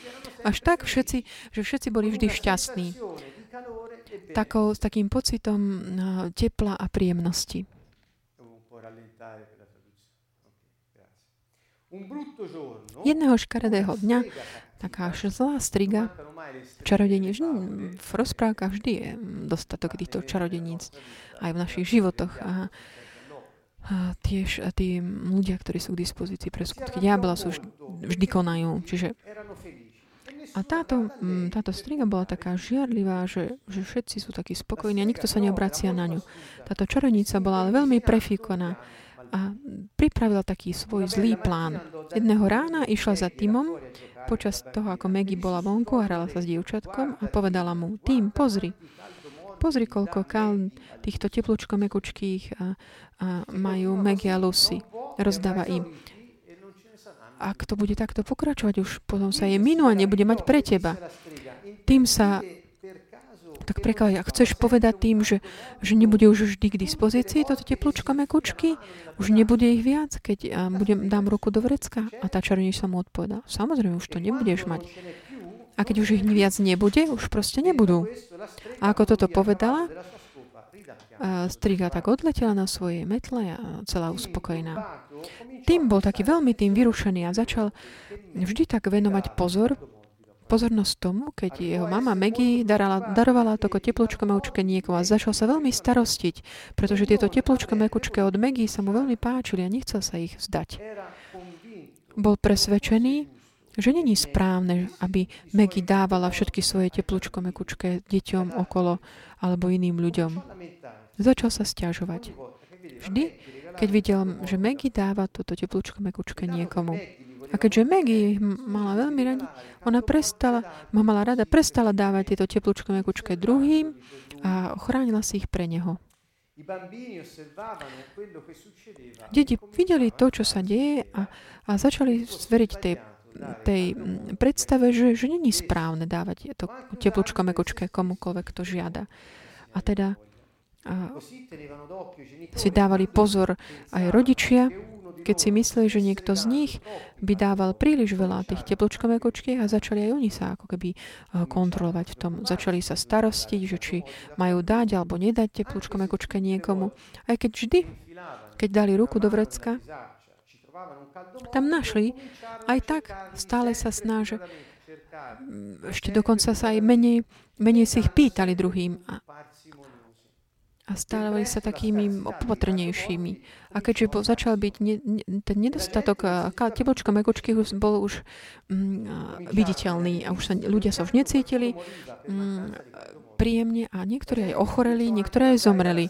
Speaker 1: Až tak všetci, že všetci boli vždy šťastní takou, s takým pocitom no, tepla a príjemnosti. Jedného škaredého dňa taká zlá striga čarodeníc. V rozprávkach vždy je dostatok týchto čarodeníc aj v našich životoch. A, a tiež a tí ľudia, ktorí sú k dispozícii pre skutky diabla, sú vždy, vždy konajú. Čiže a táto, mm, táto striga bola taká žiarlivá, že, že všetci sú takí spokojní a nikto sa neobracia na ňu. Táto čarodnica bola ale veľmi prefíkoná a pripravila taký svoj zlý plán. Jedného rána išla za Timom počas toho, ako Maggie bola vonku a hrala sa s dievčatkom a povedala mu, Tim, pozri, pozri, koľko kal týchto teplúčko mekučkých a, a majú Maggie a Lucy. Rozdáva im. Ak to bude takto pokračovať, už potom sa jej minú a nebude mať pre teba. Tým sa tak prekáže, ak chceš povedať tým, že, že nebude už vždy k dispozícii toto teplúčko mekučky, už nebude ich viac, keď budem, dám ruku do vrecka a tá čarovnič sa mu odpovedá. Samozrejme, už to nebudeš mať. A keď už ich viac nebude, už proste nebudú. A ako toto povedala, striga tak odletela na svojej metle a celá uspokojená. Tým bol taký veľmi tým vyrušený a začal vždy tak venovať pozor pozornosť tomu, keď jeho mama Maggie darala, darovala to teplúčko mekučke niekoho a začal sa veľmi starostiť, pretože tieto teplúčko mekučke od Maggie sa mu veľmi páčili a nechcel sa ich vzdať. Bol presvedčený, že není správne, aby Maggie dávala všetky svoje teplúčko mekučke deťom okolo alebo iným ľuďom. Začal sa stiažovať. Vždy, keď videl, že Maggie dáva toto teplúčko mekučke niekomu, a keďže Maggie mala veľmi radi, ona prestala, ma mala rada, prestala dávať tieto teplúčko mekučke druhým a ochránila si ich pre neho. Deti videli to, čo sa deje a, a začali zveriť tej, tej predstave, že, že není správne dávať to teplúčko mekučke komukoľvek, kto žiada. A teda si dávali pozor aj rodičia, keď si mysleli, že niekto z nich by dával príliš veľa tých teplúčkové kočky a začali aj oni sa ako keby eh, kontrolovať v tom. Začali sa starostiť, že či majú dať alebo nedať teplúčkové kočke niekomu. Aj keď vždy, keď dali ruku do vrecka, tam našli, aj tak stále sa snažia ešte dokonca sa aj menej, menej si ich pýtali druhým. A, a stávali sa takými opatrnejšími. A keďže bol, začal byť ne, ne, ten nedostatok tepločka mekučky už bol už mm, viditeľný a už sa, ľudia sa už necítili mm, príjemne a niektorí aj ochoreli, niektorí aj zomreli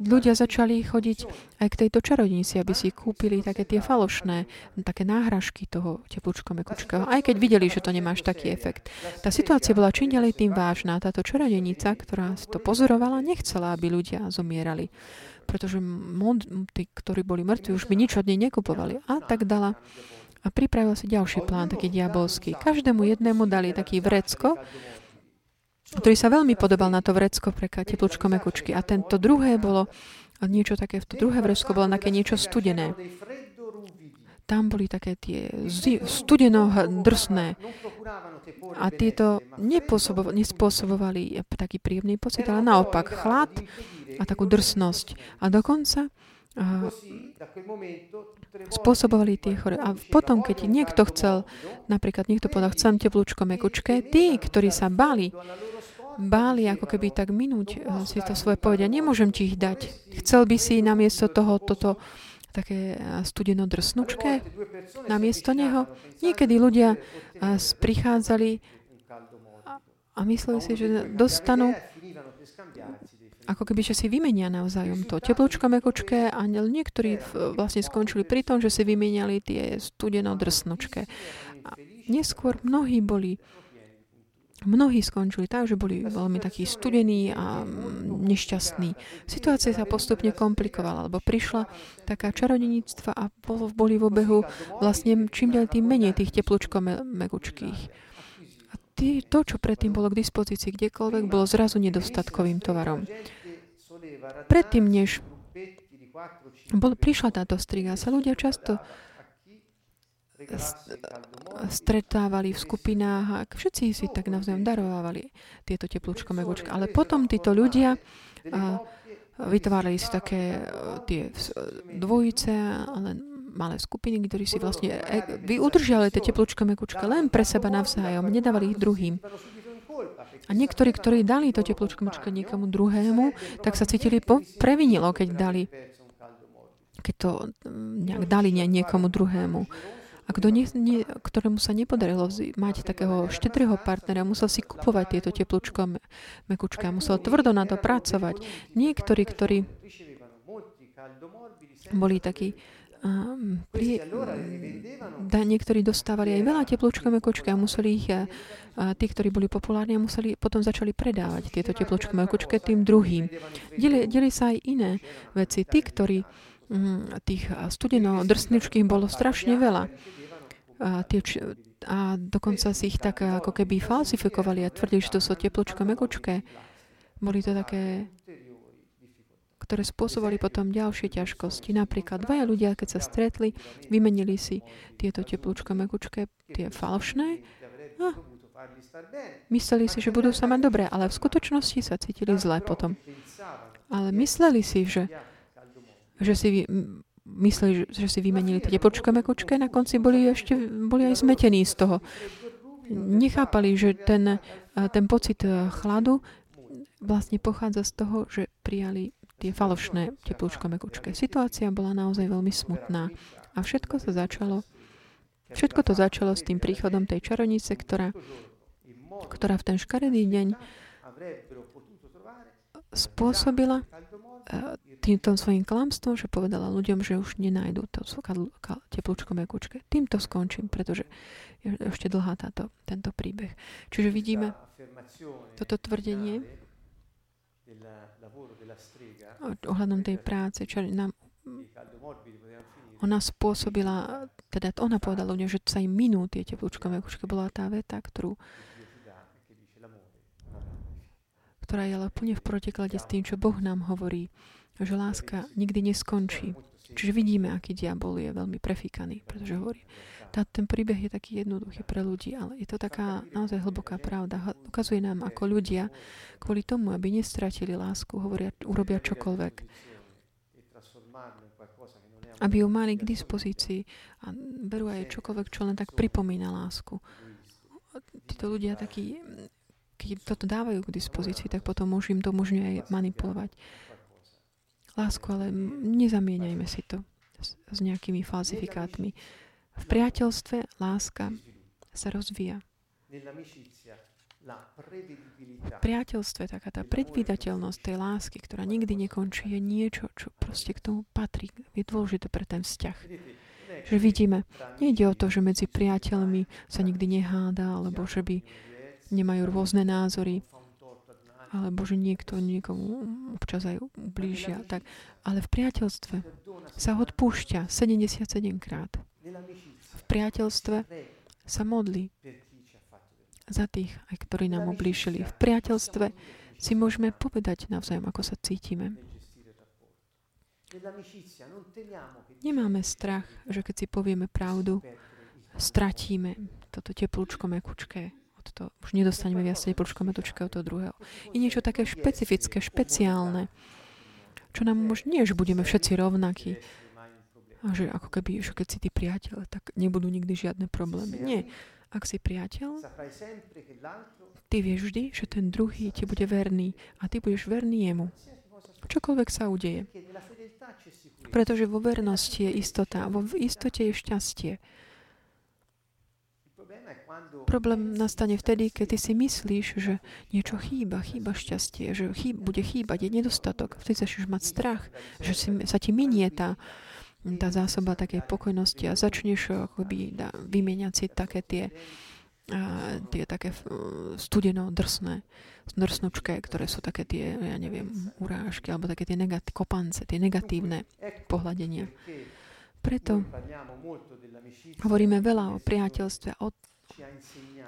Speaker 1: ľudia začali chodiť aj k tejto čarodnici, aby si kúpili také tie falošné, také náhražky toho teplúčko mekučka. Aj keď videli, že to nemáš taký efekt. Tá situácia bola čím ďalej tým vážna. Táto čarodenica, ktorá si to pozorovala, nechcela, aby ľudia zomierali. Pretože mod, tí, ktorí boli mŕtvi, už by nič od nej nekupovali. A tak dala a pripravila si ďalší plán, taký diabolský. Každému jednému dali taký vrecko, ktorý sa veľmi podobal na to vrecko pre teplúčko mekučky. A tento druhé bolo niečo také, to druhé vrecko bolo také niečo studené. Tam boli také tie studeno drsné. A tieto nespôsobovali taký príjemný pocit, ale naopak chlad a takú drsnosť. A dokonca a spôsobovali tie chore. A potom, keď niekto chcel, napríklad niekto povedal, chcem teplúčko mekučké, tí, ktorí sa bali, báli ako keby tak minúť eh, si to svoje povedia. Nemôžem ti ich dať. Chcel by si namiesto toho toto také eh, studeno drsnučké namiesto neho. Niekedy ľudia eh, prichádzali a mysleli si, že dostanú ako keby, že si vymenia navzájom to teplúčko mekučké a niektorí vlastne skončili pri tom, že si vymeniali tie studeno drsnučké. A neskôr mnohí boli Mnohí skončili tak, že boli veľmi takí studení a nešťastní. Situácia sa postupne komplikovala, lebo prišla taká čarodeníctva a boli v obehu vlastne čím ďalej tým menej tých teplúčko megučkých. A tý, to, čo predtým bolo k dispozícii kdekoľvek, bolo zrazu nedostatkovým tovarom. Predtým, než bol, prišla táto striga, sa ľudia často stretávali v skupinách a všetci si tak navzájom darovávali tieto teplúčko megučka. Ale potom títo ľudia vytvárali si také tie dvojice, ale malé skupiny, ktorí si vlastne e, vy udržali tie teplúčko mekučka len pre seba navzájom, nedávali ich druhým. A niektorí, ktorí dali to teplúčko mekučka niekomu druhému, tak sa cítili po, previnilo, keď dali keď to nejak dali niekomu druhému. A kto ne, ne, ktorému sa nepodarilo mať takého štedrého partnera, musel si kupovať tieto teplúčko mekučka, musel tvrdo na to pracovať. Niektorí, ktorí boli takí Um, pri, da, niektorí dostávali aj veľa teplúčko mekočky a museli ich, a, a tí, ktorí boli populárni, museli, potom začali predávať tieto teplúčko mekočky tým druhým. Deli, deli sa aj iné veci. Tí, ktorí tých studeno drsničkých bolo strašne veľa. a, tie, a dokonca si ich tak ako keby falsifikovali a tvrdili, že to sú tepločko mekučké. Boli to také ktoré spôsobili potom ďalšie ťažkosti. Napríklad dvaja ľudia, keď sa stretli, vymenili si tieto teplúčko, mekučké, tie falšné a mysleli si, že budú sa mať dobre, ale v skutočnosti sa cítili zle potom. Ale mysleli si, že, že si mysleli, že si vymenili tie teplúčko, mekučké, na konci boli ešte boli aj zmetení z toho. Nechápali, že ten, ten pocit chladu vlastne pochádza z toho, že prijali tie falošné teplúčko mekučké. Situácia bola naozaj veľmi smutná a všetko sa začalo všetko to začalo s tým príchodom tej čarovnice, ktorá, ktorá v ten škaredý deň spôsobila týmto svojim klamstvom, že povedala ľuďom, že už nenájdu to teplúčko mekučké. Týmto skončím, pretože je ešte dlhá táto, tento príbeh. Čiže vidíme toto tvrdenie ohľadom tej práce, čo nám ona spôsobila, teda ona povedala ľuďom, že sa im minú tie teplúčkové kúšky. Bola tá veta, ktorú ktorá je ale plne v protiklade s tým, čo Boh nám hovorí, že láska nikdy neskončí. Čiže vidíme, aký diabol je veľmi prefíkaný, pretože hovorí, tá, ten príbeh je taký jednoduchý pre ľudí, ale je to taká naozaj hlboká pravda. Ukazuje nám, ako ľudia kvôli tomu, aby nestratili lásku, hovoria, urobia čokoľvek. Aby ju mali k dispozícii a berú aj čokoľvek, čo len tak pripomína lásku. Títo ľudia takí, keď toto dávajú k dispozícii, tak potom už im to umožňuje aj manipulovať. Lásku, ale nezamieňajme si to s, s nejakými falzifikátmi. V priateľstve láska sa rozvíja. V priateľstve taká tá predvídateľnosť tej lásky, ktorá nikdy nekončí, je niečo, čo proste k tomu patrí. Je dôležité pre ten vzťah. Že vidíme, nejde o to, že medzi priateľmi sa nikdy neháda, alebo že by nemajú rôzne názory, alebo že niekto niekomu občas aj ublížia. Tak. Ale v priateľstve sa odpúšťa 77 krát. V priateľstve sa modlí za tých, aj ktorí nám ublížili. V priateľstve si môžeme povedať navzájom, ako sa cítime. Nemáme strach, že keď si povieme pravdu, stratíme toto teplúčko mekučké to už nedostaneme viac teplčko metučka od toho druhého. Je niečo také špecifické, špeciálne, čo nám nie, že budeme všetci rovnakí, a že ako keby, že keď si ty priateľ, tak nebudú nikdy žiadne problémy. Nie. Ak si priateľ, ty vieš vždy, že ten druhý ti bude verný a ty budeš verný jemu. Čokoľvek sa udeje. Pretože vo vernosti je istota, vo istote je šťastie. Problém nastane vtedy, keď ty si myslíš, že niečo chýba, chýba šťastie, že chýb, bude chýbať, je nedostatok. Vtedy začneš mať strach, že si, sa ti minie tá, tá zásoba takej pokojnosti a začneš akoby da, vymieňať si také tie, a, tie také studeno drsné, drsnučké, ktoré sú také tie, ja neviem, urážky, alebo také tie negat- kopance, tie negatívne pohľadenia. Preto hovoríme veľa o priateľstve, o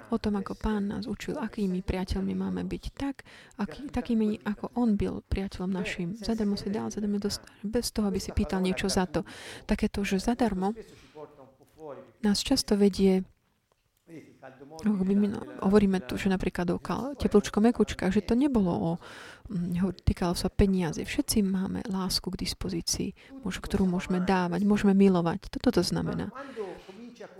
Speaker 1: o tom, ako pán nás učil, akými priateľmi máme byť tak, aký, takými, ako on byl priateľom našim. Zadarmo si dal, zadarmo dostal, bez toho, aby si pýtal niečo za to. Takéto, že zadarmo nás často vedie hovoríme tu, že napríklad o teplúčko mekučkách, že to nebolo o, mm, týkalo sa peniazy. Všetci máme lásku k dispozícii, ktorú môžeme dávať, môžeme milovať. Toto to znamená.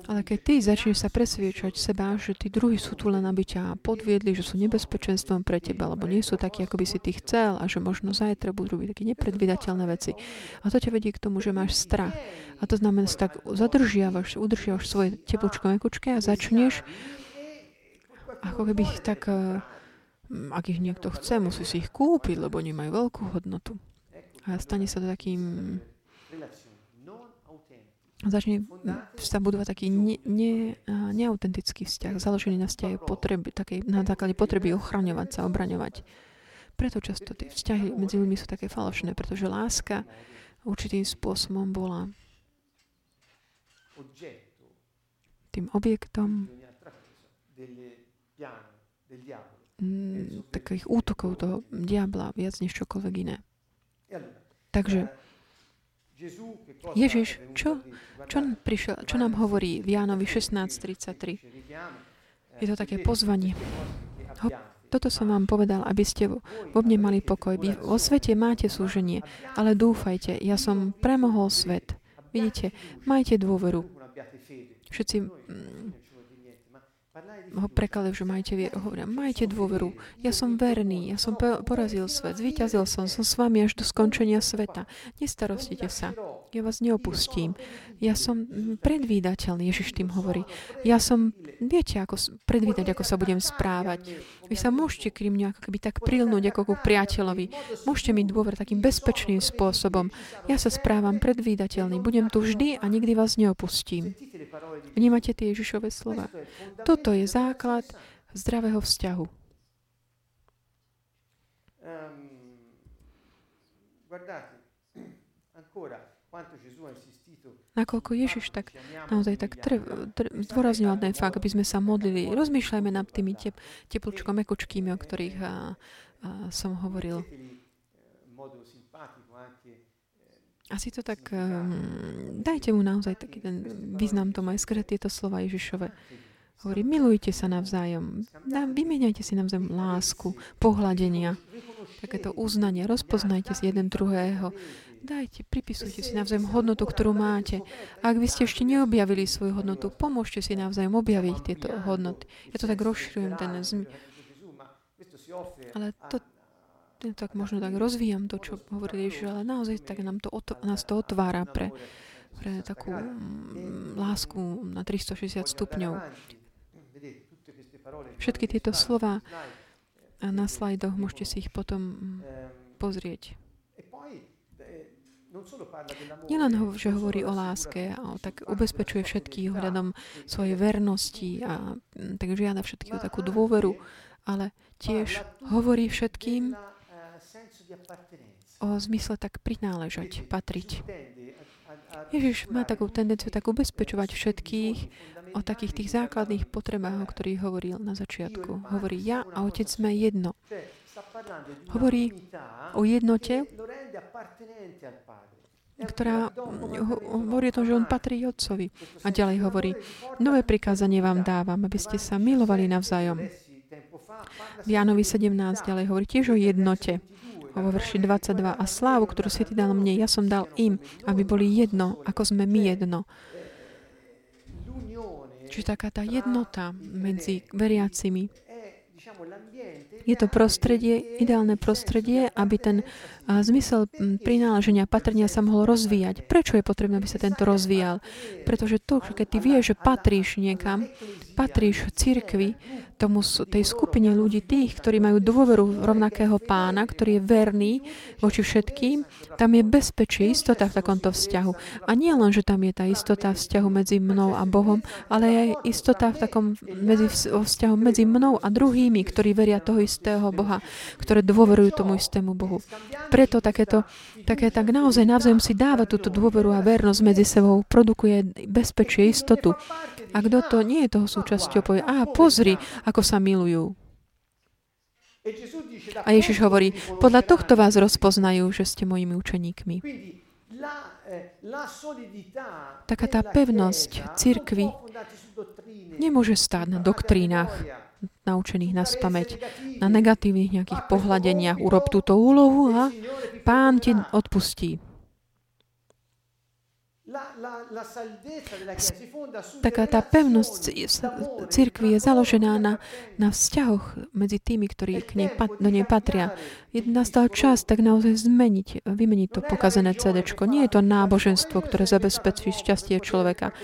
Speaker 1: Ale keď ty začneš sa presviečať seba, že tí druhí sú tu len, aby ťa podviedli, že sú nebezpečenstvom pre teba, alebo nie sú takí, ako by si ty chcel a že možno zajtra budú robiť také nepredvydateľné veci. A to ťa vedie k tomu, že máš strach. A to znamená, že tak zadržiavaš, udržiavaš svoje teplúčko mekučke a začneš ako keby tak, eh, ak ich niekto chce, musí si ich kúpiť, lebo nemajú veľkú hodnotu. A stane sa to takým začne sa budovať taký ne, ne, neautentický vzťah, založený na vzťahe potreby, takej, na základe potreby ochraňovať sa, obraňovať. Preto často tie vzťahy medzi ľuďmi sú také falošné, pretože láska určitým spôsobom bola tým objektom mm, takých útokov toho diabla viac než čokoľvek iné. Takže Ježiš, čo, čo, prišiel, čo nám hovorí v Jánovi 16.33? Je to také pozvanie. Ho, toto som vám povedal, aby ste vo, mne mali pokoj. Vy vo svete máte súženie, ale dúfajte, ja som premohol svet. Vidíte, majte dôveru. Všetci ho prekladajú, že majte, hovoria, majte dôveru. Ja som verný, ja som porazil svet, zvíťazil som, som s vami až do skončenia sveta. Nestarostite sa, ja vás neopustím. Ja som predvídateľný, Ježiš tým hovorí. Ja som, viete, ako predvídať, ako sa budem správať. Vy sa môžete k ním nejako keby tak prilnúť ako ku priateľovi. Môžete mi dôver takým bezpečným spôsobom. Ja sa správam predvídateľný. Budem tu vždy a nikdy vás neopustím. Vnímate tie Ježišové slova? Toto je základ zdravého vzťahu. Nakoľko Ježiš tak naozaj tak tr- tr- zdôrazňoval ten fakt, aby sme sa modlili. Rozmýšľajme nad tými tep- teplčko mekučkými, o ktorých a, a, som hovoril. Asi to tak, um, dajte mu naozaj taký ten význam tomu aj skrze tieto slova Ježišove. Hovorí, milujte sa navzájom, vymieňajte si navzájom lásku, pohľadenia, takéto uznanie, rozpoznajte si jeden druhého, dajte, pripisujte si navzájom hodnotu, ktorú máte. Ak vy ste ešte neobjavili svoju hodnotu, pomôžte si navzájom objaviť tieto hodnoty. Ja to tak rozširujem, ten zm... Ale to, tak možno tak rozvíjam to, čo hovorili Ježiš, ale naozaj tak nám to, nás to otvára pre, pre takú mm, lásku na 360 stupňov. Všetky tieto slova na slajdoch, môžete si ich potom mm, pozrieť. Nielen ho, že hovorí o láske, ale tak ubezpečuje všetkých ohľadom svojej vernosti a tak žiada všetkých o takú dôveru, ale tiež hovorí všetkým o zmysle tak prináležať, patriť. Ježiš má takú tendenciu tak ubezpečovať všetkých o takých tých základných potrebách, o ktorých hovoril na začiatku. Hovorí, ja a Otec sme jedno. Hovorí o jednote, ktorá hovorí o tom, že on patrí Otcovi. A ďalej hovorí, nové prikázanie vám dávam, aby ste sa milovali navzájom. V Jánovi 17 ďalej hovorí tiež o jednote vo verši 22. A slávu, ktorú si ty dal mne, ja som dal im, aby boli jedno, ako sme my jedno. Čiže taká tá jednota medzi veriacimi je to prostredie, ideálne prostredie, aby ten zmysel prináleženia, patrenia sa mohol rozvíjať. Prečo je potrebné, aby sa tento rozvíjal? Pretože to, keď ty vieš, že patríš niekam, patríš cirkvi, tomu, tej skupine ľudí, tých, ktorí majú dôveru rovnakého pána, ktorý je verný voči všetkým, tam je bezpečie, istota v takomto vzťahu. A nie len, že tam je tá istota vzťahu medzi mnou a Bohom, ale aj istota v takom medzi, vzťahu medzi mnou a druhými, ktorí veria toho istého Boha, ktoré dôverujú tomu istému Bohu. Preto takéto, také tak naozaj navzájom si dáva túto dôveru a vernosť medzi sebou, produkuje bezpečie, istotu. A kto to nie je toho súčasťou, povie, a pozri, ako sa milujú. A Ježiš hovorí, podľa tohto vás rozpoznajú, že ste mojimi učeníkmi. Taká tá pevnosť církvy nemôže stáť na doktrínach naučených na spameť, na negatívnych nejakých pohľadeniach. Urob túto úlohu a pán ti odpustí. Taká tá pevnosť církvy je založená na, na vzťahoch medzi tými, ktorí k nej, do nej patria. Je nastal čas tak naozaj zmeniť, vymeniť to pokazené CD. Nie je to náboženstvo, ktoré zabezpečí šťastie človeka.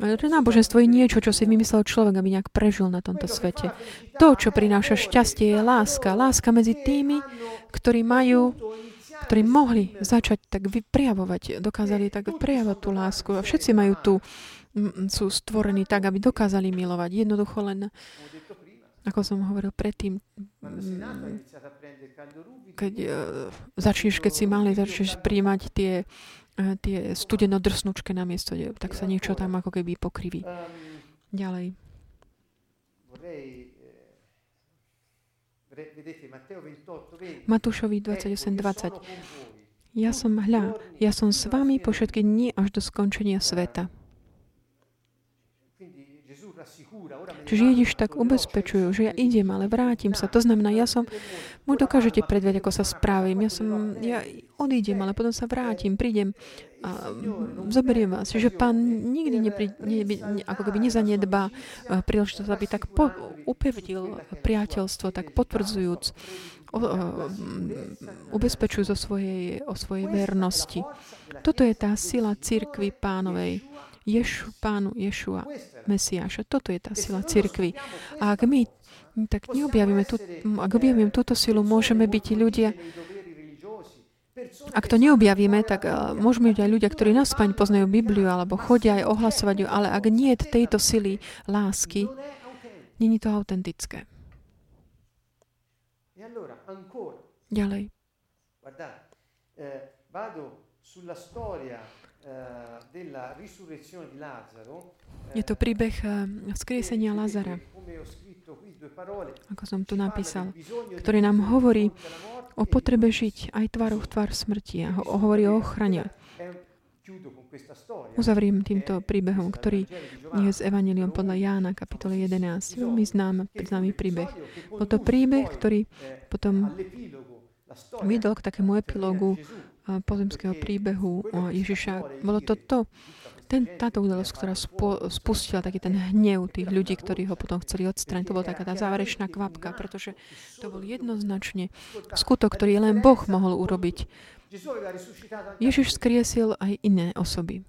Speaker 1: Ale to náboženstvo je niečo, čo si vymyslel človek, aby nejak prežil na tomto svete. To, čo prináša šťastie, je láska. Láska medzi tými, ktorí majú ktorí mohli začať tak vyprijavovať, dokázali tak prejavovať tú lásku. A všetci majú tu, sú stvorení tak, aby dokázali milovať. Jednoducho len, ako som hovoril predtým, keď uh, začneš, keď si malý, začneš príjmať tie, uh, tie studeno na miesto, tak sa niečo tam ako keby pokriví. Ďalej. Matúšovi 28.20. Ja som, hľa, ja som s vami po všetky dni až do skončenia sveta. Čiže Ježiš tak ubezpečujú, že ja idem, ale vrátim sa. To znamená, ja som, môj dokážete predvieť, ako sa správim. Ja som, ja odídem, ale potom sa vrátim, prídem a zoberiem vás. Čiže pán nikdy nepri, ne, ne, ako keby nezanedbá príležitosť, aby tak po, upevnil priateľstvo, tak potvrdzujúc, o, o, ubezpečujú o svojej, o svojej vernosti. Toto je tá sila cirkvy pánovej Ješu, pánu Ješua, Mesiáša. Toto je tá sila cirkvy. A ak my tak neobjavíme tú, ak objavíme túto silu, môžeme byť ľudia, ak to neobjavíme, tak uh, môžeme byť aj ľudia, ktorí naspaň poznajú Bibliu alebo chodia aj ohlasovať ju, ale ak nie je tejto sily lásky, není to autentické. Ďalej. Eh, Eh, je to príbeh eh, vzkriesenia Lazara, ako som tu napísal, ktorý nám hovorí o potrebe žiť aj tvárou v tvár smrti a ho, hovorí o ochrane. Uzavriem týmto príbehom, ktorý je z Evangelium podľa Jána, kapitoly 11. Veľmi znám, známy príbeh. Bol to príbeh, ktorý potom vydol k takému epilógu pozemského príbehu Ježiša. Bolo to to, ten, táto udalosť, ktorá spo, spustila taký ten hnev tých ľudí, ktorí ho potom chceli odstrániť. To bola taká tá záverečná kvapka, pretože to bol jednoznačne skutok, ktorý len Boh mohol urobiť. Ježiš skriesil aj iné osoby.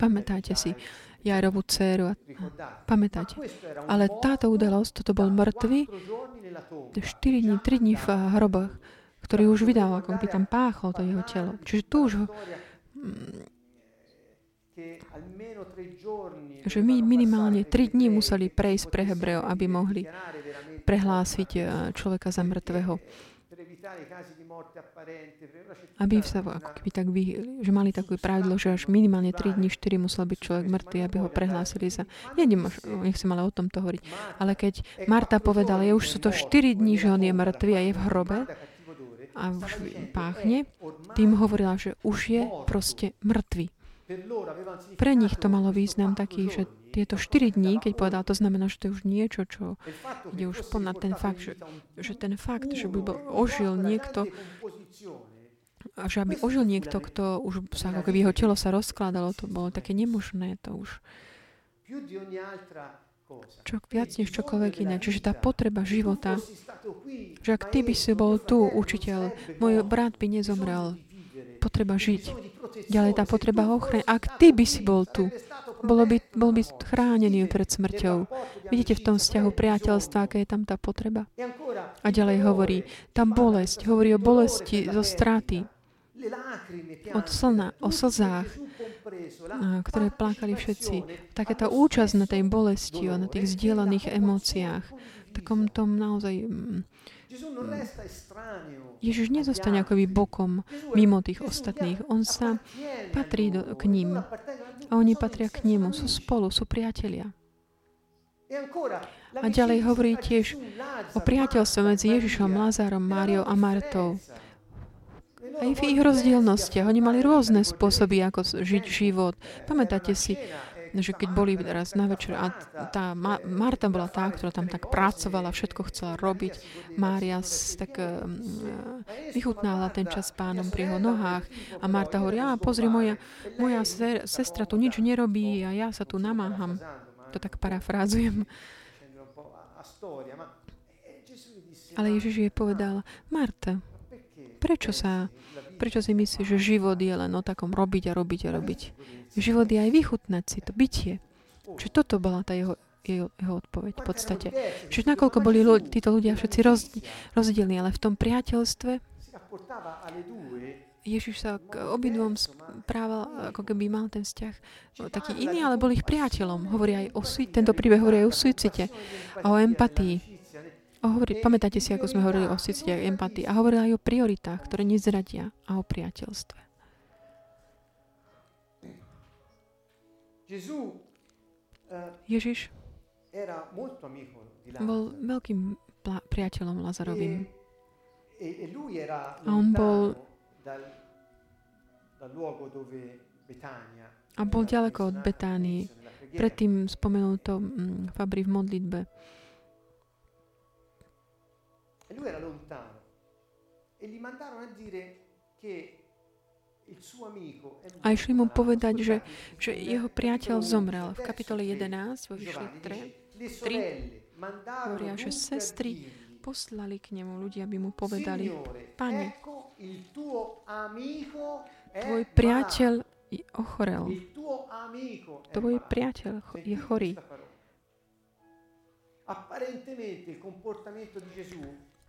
Speaker 1: Pamätáte si Jarovú dceru. A, pamätáte. Ale táto udalosť, toto bol mŕtvy 4 dní, 3 dní v hroboch ktorý už vydal, ako by tam páchol to jeho telo. Čiže tu už ho, že my minimálne tri dní museli prejsť pre Hebreo, aby mohli prehlásiť eh, človeka za mŕtvého. Aby sa ako keby tak vy, že mali takové pravidlo, že až minimálne 3 dní, 4 musel byť človek mŕtvý, aby ho prehlásili za... Ja nechcem ale o tom to hovoriť. Ale keď Marta povedala, je už sú to 4 dní, že on je mŕtvý a je v hrobe, a už páchne, tým hovorila, že už je proste mŕtvy. Pre nich to malo význam taký, že tieto 4 dní, keď povedal, to znamená, že to je už niečo, čo ide už ponad ten fakt, že, že ten fakt, že by bol, ožil niekto, a že aby ožil niekto, kto už sa, ako keby jeho telo sa rozkladalo, to bolo také nemožné, to už čo, viac než čokoľvek iné. Čiže tá potreba života, že ak ty by si bol tu, učiteľ, môj brat by nezomrel. Potreba žiť. Ďalej tá potreba ochrany. Ak ty by si bol tu, bolo by, bol by chránený pred smrťou. Vidíte v tom vzťahu priateľstva, aká je tam tá potreba? A ďalej hovorí, tá bolesť, hovorí o bolesti zo straty, od slna, o slzách, ktoré plakali všetci. Taká tá účasť na tej bolesti, na tých zdieľaných emóciách, takom tom naozaj... Mm, Ježiš nezostane akoby bokom mimo tých ostatných. On sa patrí do, k ním. A oni patria k nemu. Sú spolu, sú priatelia. A ďalej hovorí tiež o priateľstve medzi Ježišom, Lázárom, Máriou a Martou. Aj v ich rozdielnostiach. Oni mali rôzne spôsoby, ako žiť život. Pamätáte si, že keď boli raz na večer a tá Marta bola tá, ktorá tam tak pracovala, všetko chcela robiť. Mária tak um, vychutnála ten čas s pánom pri jeho nohách a Marta hovorí, a pozri, moja, moja sestra tu nič nerobí a ja sa tu namáham. To tak parafrázujem. Ale Ježiš jej povedal, Marta, Prečo sa, prečo si myslíš, že život je len o takom robiť a robiť a robiť? Život je aj vychutnať si to bytie. Čiže toto bola tá jeho, jeho, jeho odpoveď v podstate. Čiže nakoľko boli ľudí, títo ľudia všetci roz, rozdielni, ale v tom priateľstve Ježiš sa k obidvom správal, ako keby mal ten vzťah taký iný, ale bol ich priateľom. Hovorí aj o, tento príbeh hovorí aj o suicite, o empatii. Hovorí, pamätáte si, ako sme hovorili o a empatii a hovorila aj o prioritách, ktoré nezradia a o priateľstve. Ježiš bol veľkým priateľom Lazarovým. A on bol a bol ďaleko od Betánii. Predtým spomenul to mm, Fabri v modlitbe. E lui era lontano. E gli mandarono a dire che a išli mu povedať, že, že jeho priateľ zomrel. V kapitole 11, vo vyšli 3, 3 hovoria, že sestry poslali k nemu ľudia, aby mu povedali, Pane, tvoj priateľ ochorel. Tvoj priateľ je chorý.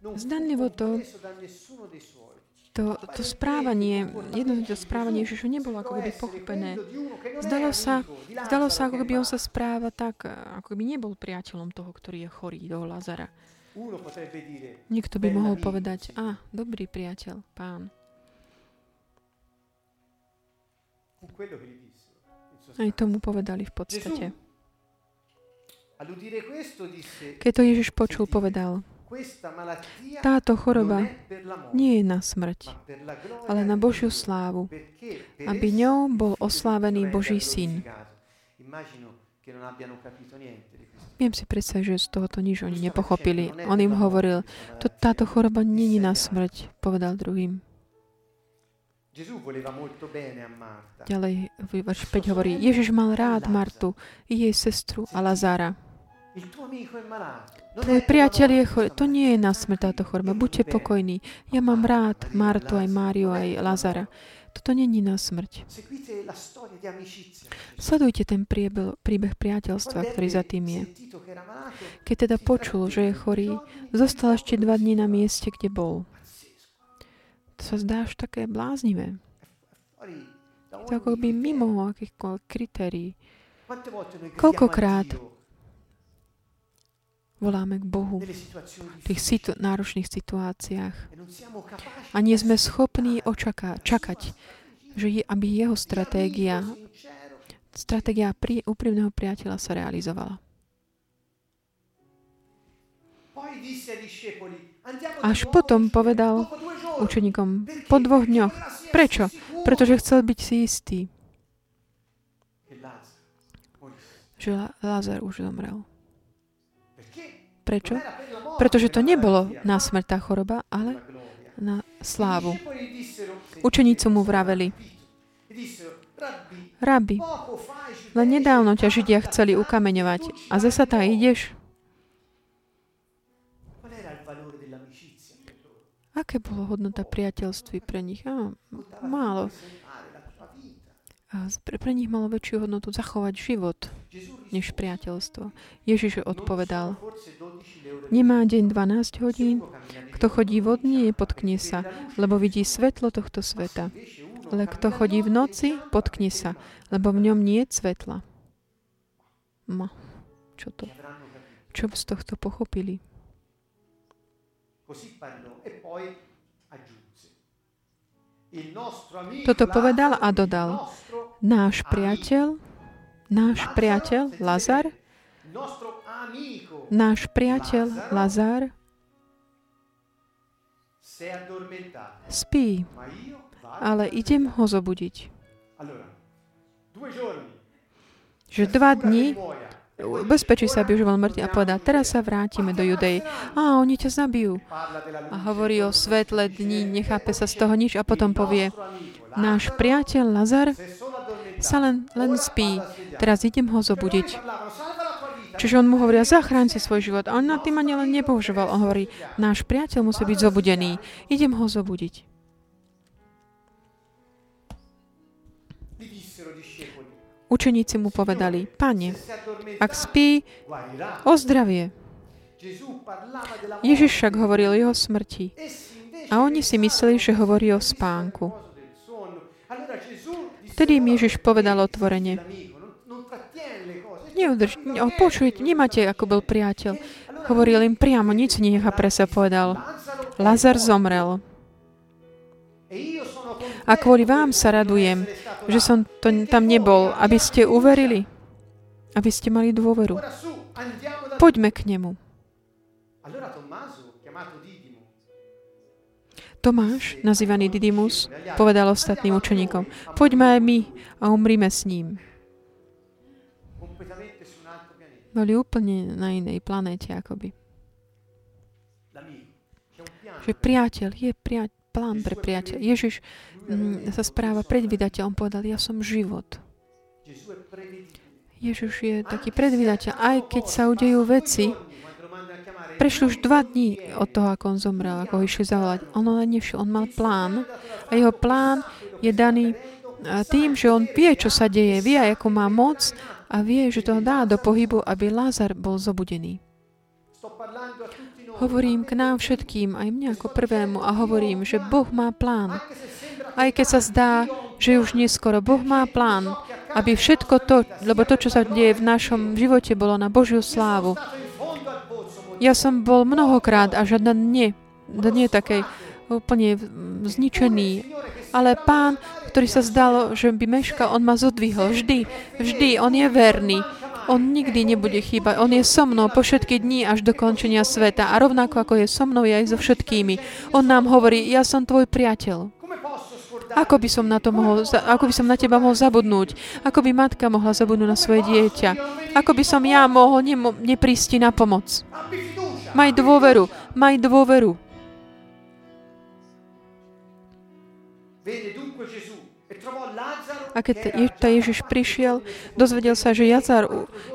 Speaker 1: Zdanlivo to, to, to správanie, jednoduché správanie Ježišu nebolo ako keby pochopené. Zdalo sa, zdalo sa, ako keby on sa správa tak, ako keby nebol priateľom toho, ktorý je chorý, toho Lazara. Niekto by mohol povedať, a, dobrý priateľ, pán. Aj tomu povedali v podstate. Keď to Ježiš počul, povedal, táto choroba nie je na smrť, ale na Božiu slávu, aby ňou bol oslávený Boží syn. Viem si predstaviť, že z tohoto nič oni nepochopili. On im hovoril, to, táto choroba není na smrť, povedal druhým. Ďalej, verš 5 hovorí, Ježiš mal rád Martu, jej sestru a Lazára. Tvoj priateľ je chorý. To nie je na smrť táto choroba. Buďte pokojní. Ja mám rád Martu, aj Máriu, aj Lazara. Toto není na smrť. Sledujte ten príbeh, príbeh priateľstva, ktorý za tým je. Keď teda počul, že je chorý, zostal ešte dva dní na mieste, kde bol. To sa zdá až také bláznivé. To ako by mimo akýchkoľvek kritérií. Koľkokrát voláme k Bohu v tých situ- náročných situáciách a nie sme schopní očaká- čakať, že je, aby jeho stratégia, stratégia pri, úprimného priateľa sa realizovala. Až potom povedal učeníkom po dvoch dňoch. Prečo? Pretože chcel byť si istý, že Lázar už zomrel. Prečo? Pretože to nebolo na smrť tá choroba, ale na slávu. Učeníci mu vraveli, Rabi, len nedávno ťa Židia chceli ukameňovať a zasa tá ideš? Aké bolo hodnota priateľství pre nich? Á, málo. Pre, pre nich malo väčšiu hodnotu zachovať život, než priateľstvo. Ježiš odpovedal, nemá deň 12 hodín, kto chodí vodne, nepotkne sa, lebo vidí svetlo tohto sveta. Ale kto chodí v noci, potkne sa, lebo v ňom nie je svetla. Ma, čo to? Čo z tohto pochopili? Toto povedal a dodal. Náš priateľ, náš priateľ Lazar, náš priateľ Lazar? Spí, ale idem ho zobudiť. Že dva dní Bezpečí sa, aby už bol mŕtvy a povedal, teraz sa vrátime do Judej. A oni ťa zabijú. A hovorí o svetle dní, nechápe sa z toho nič a potom povie, náš priateľ Lazar sa len, len spí. Teraz idem ho zobudiť. Čiže on mu hovorí, zachráň si svoj život. A on na tým ani len nepovažoval. On hovorí, náš priateľ musí byť zobudený. Idem ho zobudiť. Učeníci mu povedali, Pane, ak spí, ozdravie. Ježiš však hovoril jeho smrti. A oni si mysleli, že hovorí o spánku. Vtedy im Ježiš povedal otvorene, Neudrž, počujte, nemáte, ako bol priateľ. Hovoril im priamo, nič necha pre sa povedal. Lazar zomrel. A kvôli vám sa radujem, že som to, tam nebol, aby ste uverili. aby ste mali dôveru. Poďme k nemu. Tomáš, nazývaný Didymus, povedal ostatným učeníkom, poďme aj my a umrime s ním. Boli úplne na inej planéte, akoby. Že priateľ, je priateľ, plán pre priateľ. Ježiš mm, sa správa predvydateľ. On povedal, ja som život. Ježiš je taký predvydateľ. Aj keď sa udejú veci, Prešli už dva dní od toho, ako on zomrel, ako ho išli zavolať. On len nevšiel, on mal plán a jeho plán je daný tým, že on vie, čo sa deje, vie, ako má moc a vie, že to dá do pohybu, aby Lázar bol zobudený. Hovorím k nám všetkým, aj mne ako prvému, a hovorím, že Boh má plán. Aj keď sa zdá, že už neskoro, Boh má plán, aby všetko to, lebo to, čo sa deje v našom živote, bolo na Božiu slávu. Ja som bol mnohokrát a žiadna nie, nie takej úplne zničený. Ale pán, ktorý sa zdalo, že by meškal, on ma zodvihol. Vždy, vždy, on je verný. On nikdy nebude chýbať. On je so mnou po všetky dní až do končenia sveta. A rovnako ako je so mnou, je aj so všetkými. On nám hovorí, ja som tvoj priateľ. Ako by som na to mohol, ako by som na teba mohol zabudnúť? Ako by matka mohla zabudnúť na svoje dieťa? Ako by som ja mohol nemo, neprísť na pomoc? Maj dôveru, maj dôveru. A keď tá Ježiš prišiel, dozvedel sa, že Jazar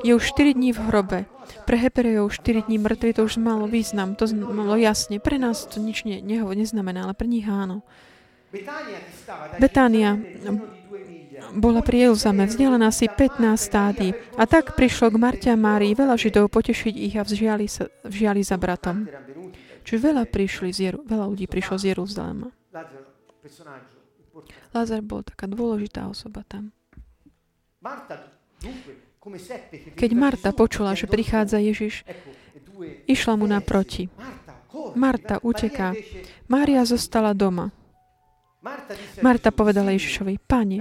Speaker 1: je už 4 dní v hrobe. Pre Hebrejov 4 dní mŕtvy to už malo význam, to malo jasne. Pre nás to nič ne, neho, neznamená, ale pre nich áno. Betánia bola pri Jeruzaleme, vzdialená asi 15 stády. A tak prišlo k Marte a Márii veľa Židov potešiť ich a vžiali, sa, vžiali za bratom. Čiže veľa, prišli z Jeru, veľa ľudí prišlo z Jeruzalema. Lázar bol taká dôležitá osoba tam. Keď Marta počula, že prichádza Ježiš, išla mu naproti. Marta uteká. Mária zostala doma. Marta povedala Ježišovi, Pane,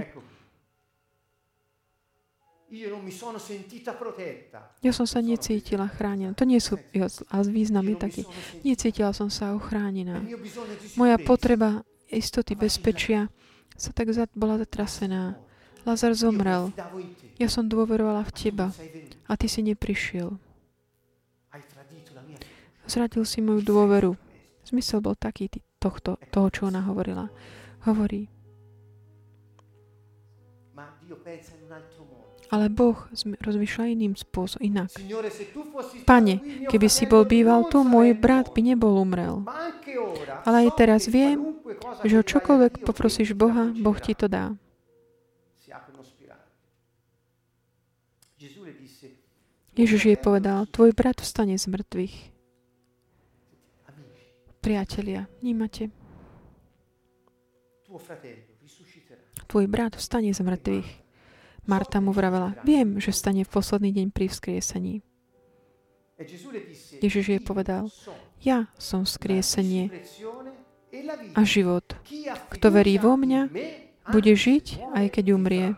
Speaker 1: ja som sa necítila chránená. To nie sú a významy taký. Necítila som sa ochránená. Moja potreba istoty, bezpečia sa tak bola zatrasená. Lazar zomrel. Ja som dôverovala v teba a ty si neprišiel. Zradil si moju dôveru. Zmysel bol taký tohto, toho, čo ona hovorila. Hovorí, ale Boh rozmýšľa iným spôsobom, inak. Pane, keby si bol býval tu, môj brat by nebol umrel. Ale aj teraz viem, že o čokoľvek poprosíš Boha, Boh ti to dá. Ježiš jej povedal, tvoj brat vstane z mŕtvych. Priatelia, vnímate? Tvoj brat vstane z mŕtvych. Marta mu vravela, viem, že stane v posledný deň pri vzkriesení. Ježiš jej povedal, ja som vzkriesenie a život. Kto verí vo mňa, bude žiť, aj keď umrie.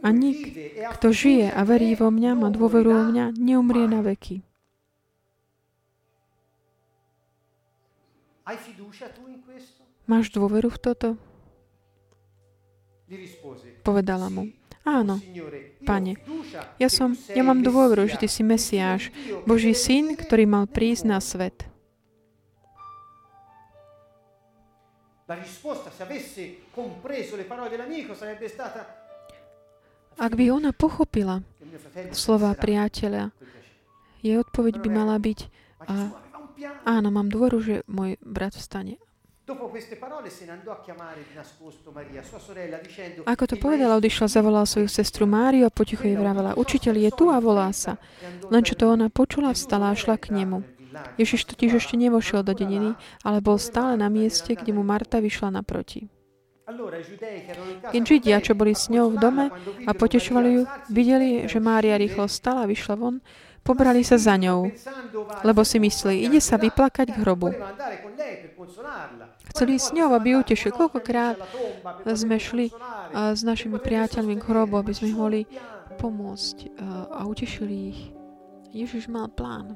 Speaker 1: A nik, kto žije a verí vo mňa, má dôveru vo mňa, neumrie na veky. Máš dôveru v toto? Povedala mu, áno, pane, ja, som, ja mám dôveru, že ty si Mesiáš, Boží syn, ktorý mal prísť na svet. Ak by ona pochopila slova priateľa, jej odpoveď by mala byť, a, áno, mám dôveru, že môj brat vstane. Ako to povedala, odišla, zavolala svoju sestru Máriu a potichu jej vravela, učiteľ je tu a volá sa. Len čo to ona počula, vstala a šla k nemu. Ježiš totiž ešte nevošiel do deniny, ale bol stále na mieste, kde mu Marta vyšla naproti. Keď Židia, čo boli s ňou v dome a potešovali ju, videli, že Mária rýchlo stala a vyšla von, pobrali sa za ňou, lebo si mysleli, ide sa vyplakať k hrobu. Chceli ísť s ňou, aby utešili. Koľkokrát sme šli s našimi priateľmi k hrobu, aby sme ich mohli pomôcť a utešili ich. Ježiš mal plán.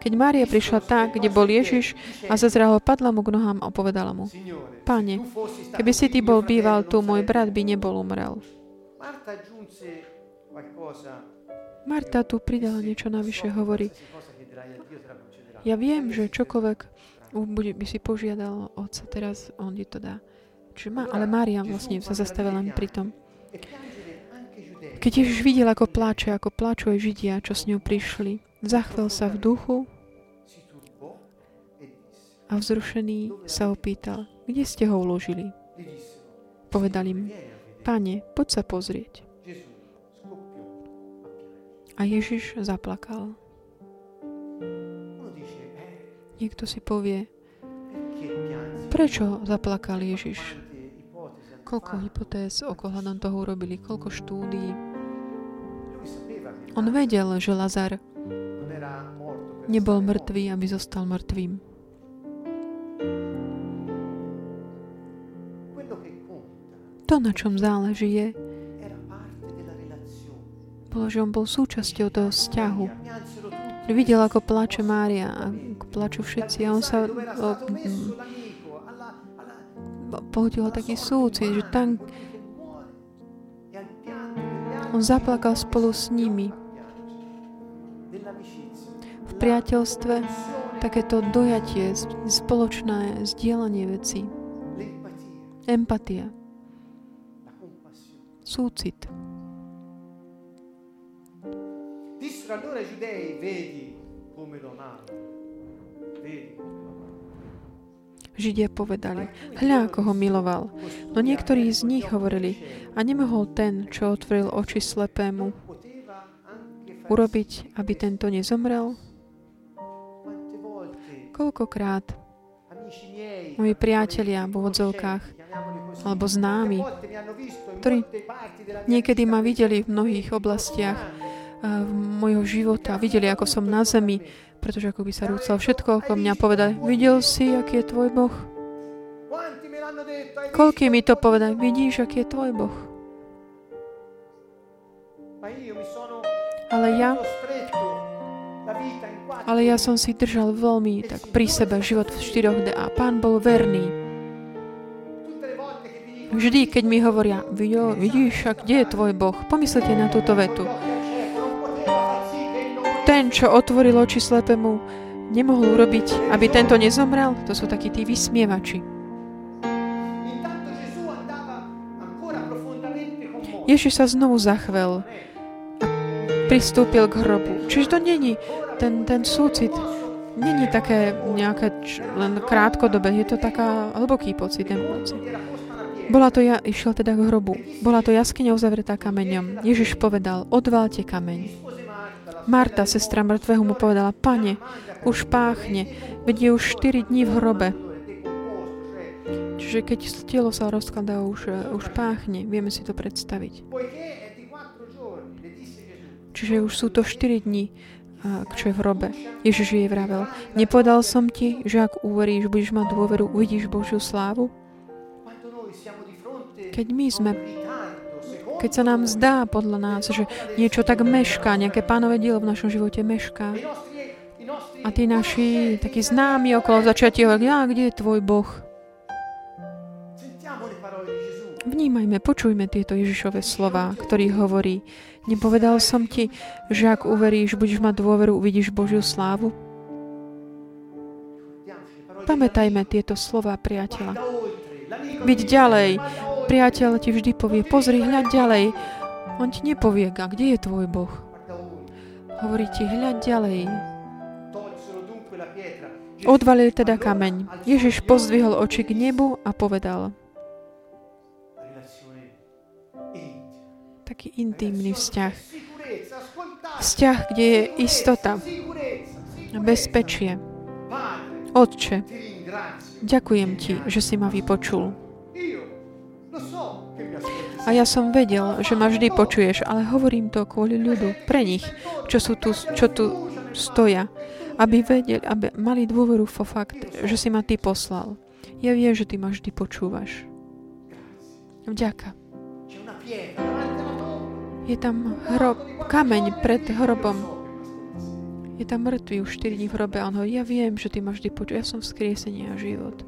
Speaker 1: Keď Mária prišla tak, kde bol Ježiš a zazrela ho, padla mu k nohám a povedala mu, Pane, keby si ty bol býval tu, môj brat by nebol umrel. Marta tu pridala niečo navyše, hovorí, ja viem, že čokoľvek by si požiadal Otca, teraz on ti to dá. Čiže má, ale Mária vlastne sa zastavila len pri tom. Keď Ježiš videl, ako pláče, ako pláču aj Židia, čo s ňou prišli, zachvel sa v duchu a vzrušený sa opýtal, kde ste ho uložili? Povedal im, Pane, poď sa pozrieť. A Ježiš zaplakal. Niekto si povie, prečo zaplakal Ježiš? Koľko hypotéz okolo toho urobili, koľko štúdií. On vedel, že Lazar nebol mŕtvý, aby zostal mŕtvým. To, na čom záleží, je, že on bol súčasťou toho vzťahu. Videl, ako plače Mária ako plačú všetci a on sa o, pohodil taký súcit, že tam on zaplakal spolu s nimi. V priateľstve takéto dojatie, spoločné zdieľanie vecí. Empatia. Súcit. Dissero allora i giudei, vedi come lo amavo, vedi come lo Židia povedali, hľa, ako ho miloval. No niektorí z nich hovorili, a nemohol ten, čo otvoril oči slepému, urobiť, aby tento nezomrel? Koľkokrát? moji priatelia v úvodzovkách alebo známi, ktorí niekedy ma videli v mnohých oblastiach, mojho života, videli, ako som na zemi, pretože ako by sa rúcal všetko okolo mňa povedať, videl si, aký je tvoj Boh? Koľký mi to povedať, vidíš, aký je tvoj Boh? Ale ja, ale ja som si držal veľmi tak pri sebe život v 4D a pán bol verný. Vždy, keď mi hovoria, vidíš, a kde je tvoj Boh, pomyslite na túto vetu ten, čo otvoril oči slepému, nemohol urobiť, aby tento nezomrel? To sú takí tí vysmievači. Ježiš sa znovu zachvel a pristúpil k hrobu. Čiže to není ten, ten súcit, není také nejaké len krátkodobé, je to taká hlboký pocit, ten. Bola to ja, išiel teda k hrobu. Bola to jaskyňa uzavretá kameňom. Ježiš povedal, odválte kameň. Marta, sestra mŕtvého, mu povedala, pane, už páchne, veď je už 4 dní v hrobe. Čiže keď telo sa rozkladá, už, už páchne, vieme si to predstaviť. Čiže už sú to 4 dní, čo je v hrobe. Ježiš jej vravel, nepovedal som ti, že ak uveríš, budeš mať dôveru, uvidíš Božiu slávu? Keď my sme keď sa nám zdá podľa nás, že niečo tak mešká, nejaké pánové dielo v našom živote mešká. A tí naši takí známi okolo začiatia hovoria, kde je tvoj Boh? Vnímajme, počujme tieto Ježišové slova, ktorý hovorí, nepovedal som ti, že ak uveríš, budeš mať dôveru, uvidíš Božiu slávu? Pamätajme tieto slova priateľa. Byť ďalej, priateľ ti vždy povie, pozri, hľaď ďalej. On ti nepovie, a kde je tvoj Boh? Hovorí ti, hľaď ďalej. Odvalil teda kameň. Ježiš pozdvihol oči k nebu a povedal, taký intimný vzťah. Vzťah, kde je istota, bezpečie. Otče, ďakujem ti, že si ma vypočul. A ja som vedel, že ma vždy počuješ, ale hovorím to kvôli ľudu, pre nich, čo, sú tu, čo tu stoja, aby vedeli, aby mali dôveru vo fakt, že si ma Ty poslal. Ja viem, že Ty ma vždy počúvaš. Vďaka. Je tam hrob, kameň pred hrobom. Je tam mŕtvý už 4 dní v hrobe a on hovorí, ja viem, že Ty ma vždy počúvaš. Ja som vzkriesenie a život.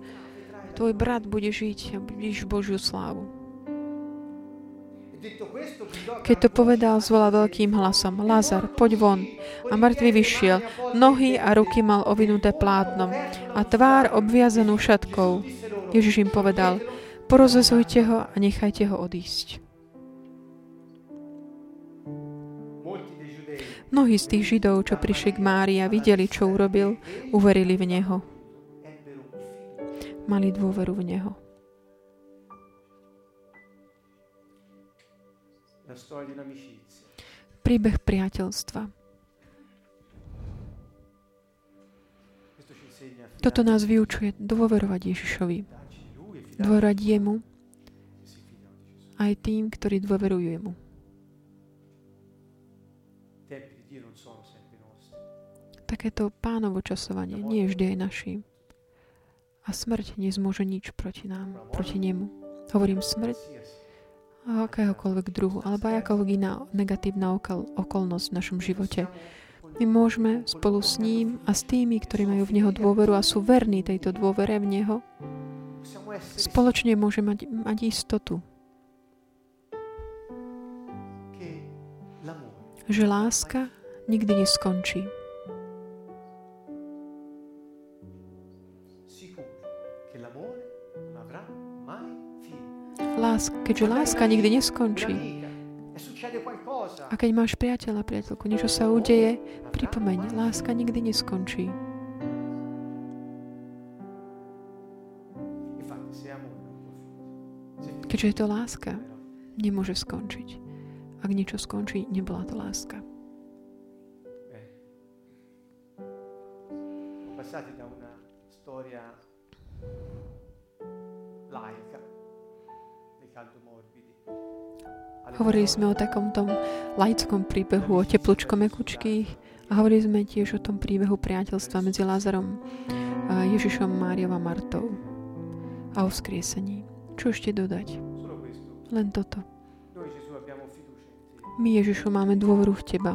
Speaker 1: Tvoj brat bude žiť a budeš Božiu slávu. Keď to povedal, zvolal veľkým hlasom, Lazar, poď von. A mŕtvy vyšiel. Nohy a ruky mal ovinuté plátnom a tvár obviazanú šatkou. Ježiš im povedal, porozvezujte ho a nechajte ho odísť. Mnohí z tých Židov, čo prišli k Márii a videli, čo urobil, uverili v Neho. Mali dôveru v Neho. Príbeh priateľstva. Toto nás vyučuje dôverovať Ježišovi. Dôverovať jemu aj tým, ktorí dôverujú jemu. Takéto pánovo časovanie nie vždy aj našim. A smrť nezmôže nič proti nám, proti nemu. Hovorím smrť akéhokoľvek druhu, alebo akákoľvek iná negatívna okol, okolnosť v našom živote. My môžeme spolu s ním a s tými, ktorí majú v Neho dôveru a sú verní tejto dôvere v Neho, spoločne môžeme mať, mať istotu, že láska nikdy neskončí. Láska, keďže láska nikdy neskončí. A keď máš priateľa, priateľku, niečo sa udeje, pripomeň, láska nikdy neskončí. Keďže je to láska, nemôže skončiť. Ak niečo skončí, nebola to láska. Passati da una storia laica Hovorili sme o takom tom laickom príbehu, o teplučko mekučkých a hovorili sme tiež o tom príbehu priateľstva medzi Lázarom, Ježišom, Máriou a Martou a o vzkriesení. Čo ešte dodať? Len toto. My, Ježišu, máme dôveru v Teba.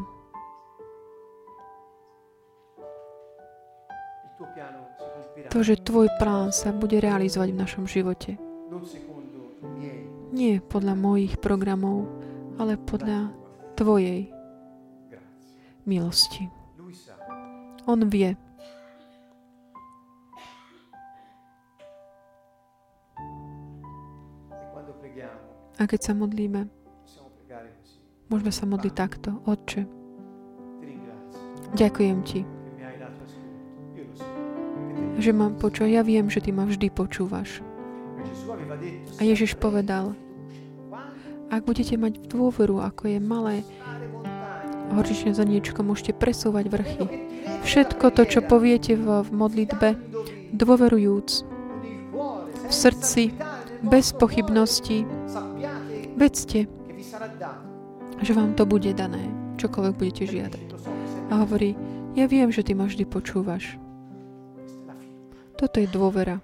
Speaker 1: To, že Tvoj plán sa bude realizovať v našom živote nie podľa mojich programov, ale podľa Tvojej milosti. On vie. A keď sa modlíme, môžeme sa modliť takto. Otče, ďakujem Ti, že mám počúvať. Ja viem, že Ty ma vždy počúvaš. A Ježiš povedal, ak budete mať dôveru, ako je malé horčičné zrniečko, môžete presúvať vrchy. Všetko to, čo poviete v, modlitbe, dôverujúc, v srdci, bez pochybností, vedzte, že vám to bude dané, čokoľvek budete žiadať. A hovorí, ja viem, že ty ma vždy počúvaš. Toto je dôvera.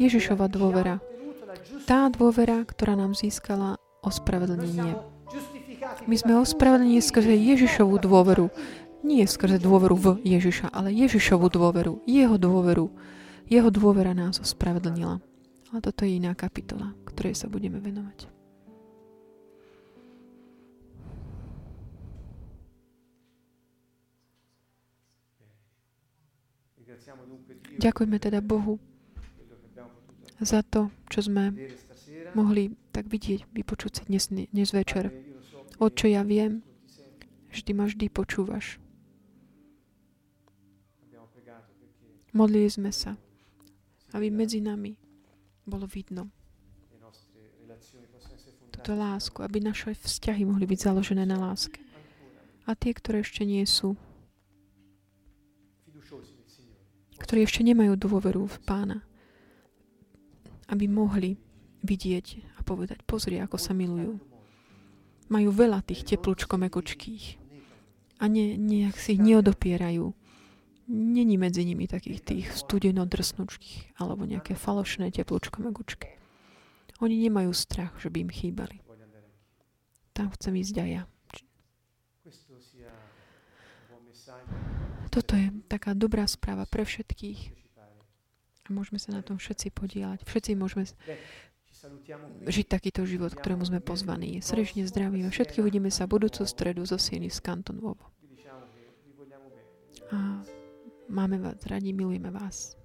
Speaker 1: Ježišova dôvera. Tá dôvera, ktorá nám získala ospravedlnenie. My sme ospravedlnení skrze Ježišovú dôveru. Nie skrze dôveru v Ježiša, ale Ježišovú dôveru, jeho dôveru. Jeho dôvera nás ospravedlnila. Ale toto je iná kapitola, ktorej sa budeme venovať. Ďakujeme teda Bohu za to, čo sme mohli tak vidieť, vypočuť si dnes, dnes večer. O čo ja viem, ty ma vždy počúvaš. Modlili sme sa, aby medzi nami bolo vidno túto lásku, aby naše vzťahy mohli byť založené na láske. A tie, ktoré ešte nie sú, ktorí ešte nemajú dôveru v pána, aby mohli vidieť a povedať, pozri, ako sa milujú. Majú veľa tých teplúčko mekučkých. a ne, nejak si ich neodopierajú. Není medzi nimi takých tých studeno drsnučkých alebo nejaké falošné teplúčko megučky. Oni nemajú strach, že by im chýbali. Tam chcem ísť aj ja. Toto je taká dobrá správa pre všetkých. Môžeme sa na tom všetci podielať. Všetci môžeme žiť takýto život, ktorému sme pozvaní. Srdečne zdravíme. Všetky uvidíme sa budúcu stredu zo Sieny z Kanton A máme vás radi, milujeme vás.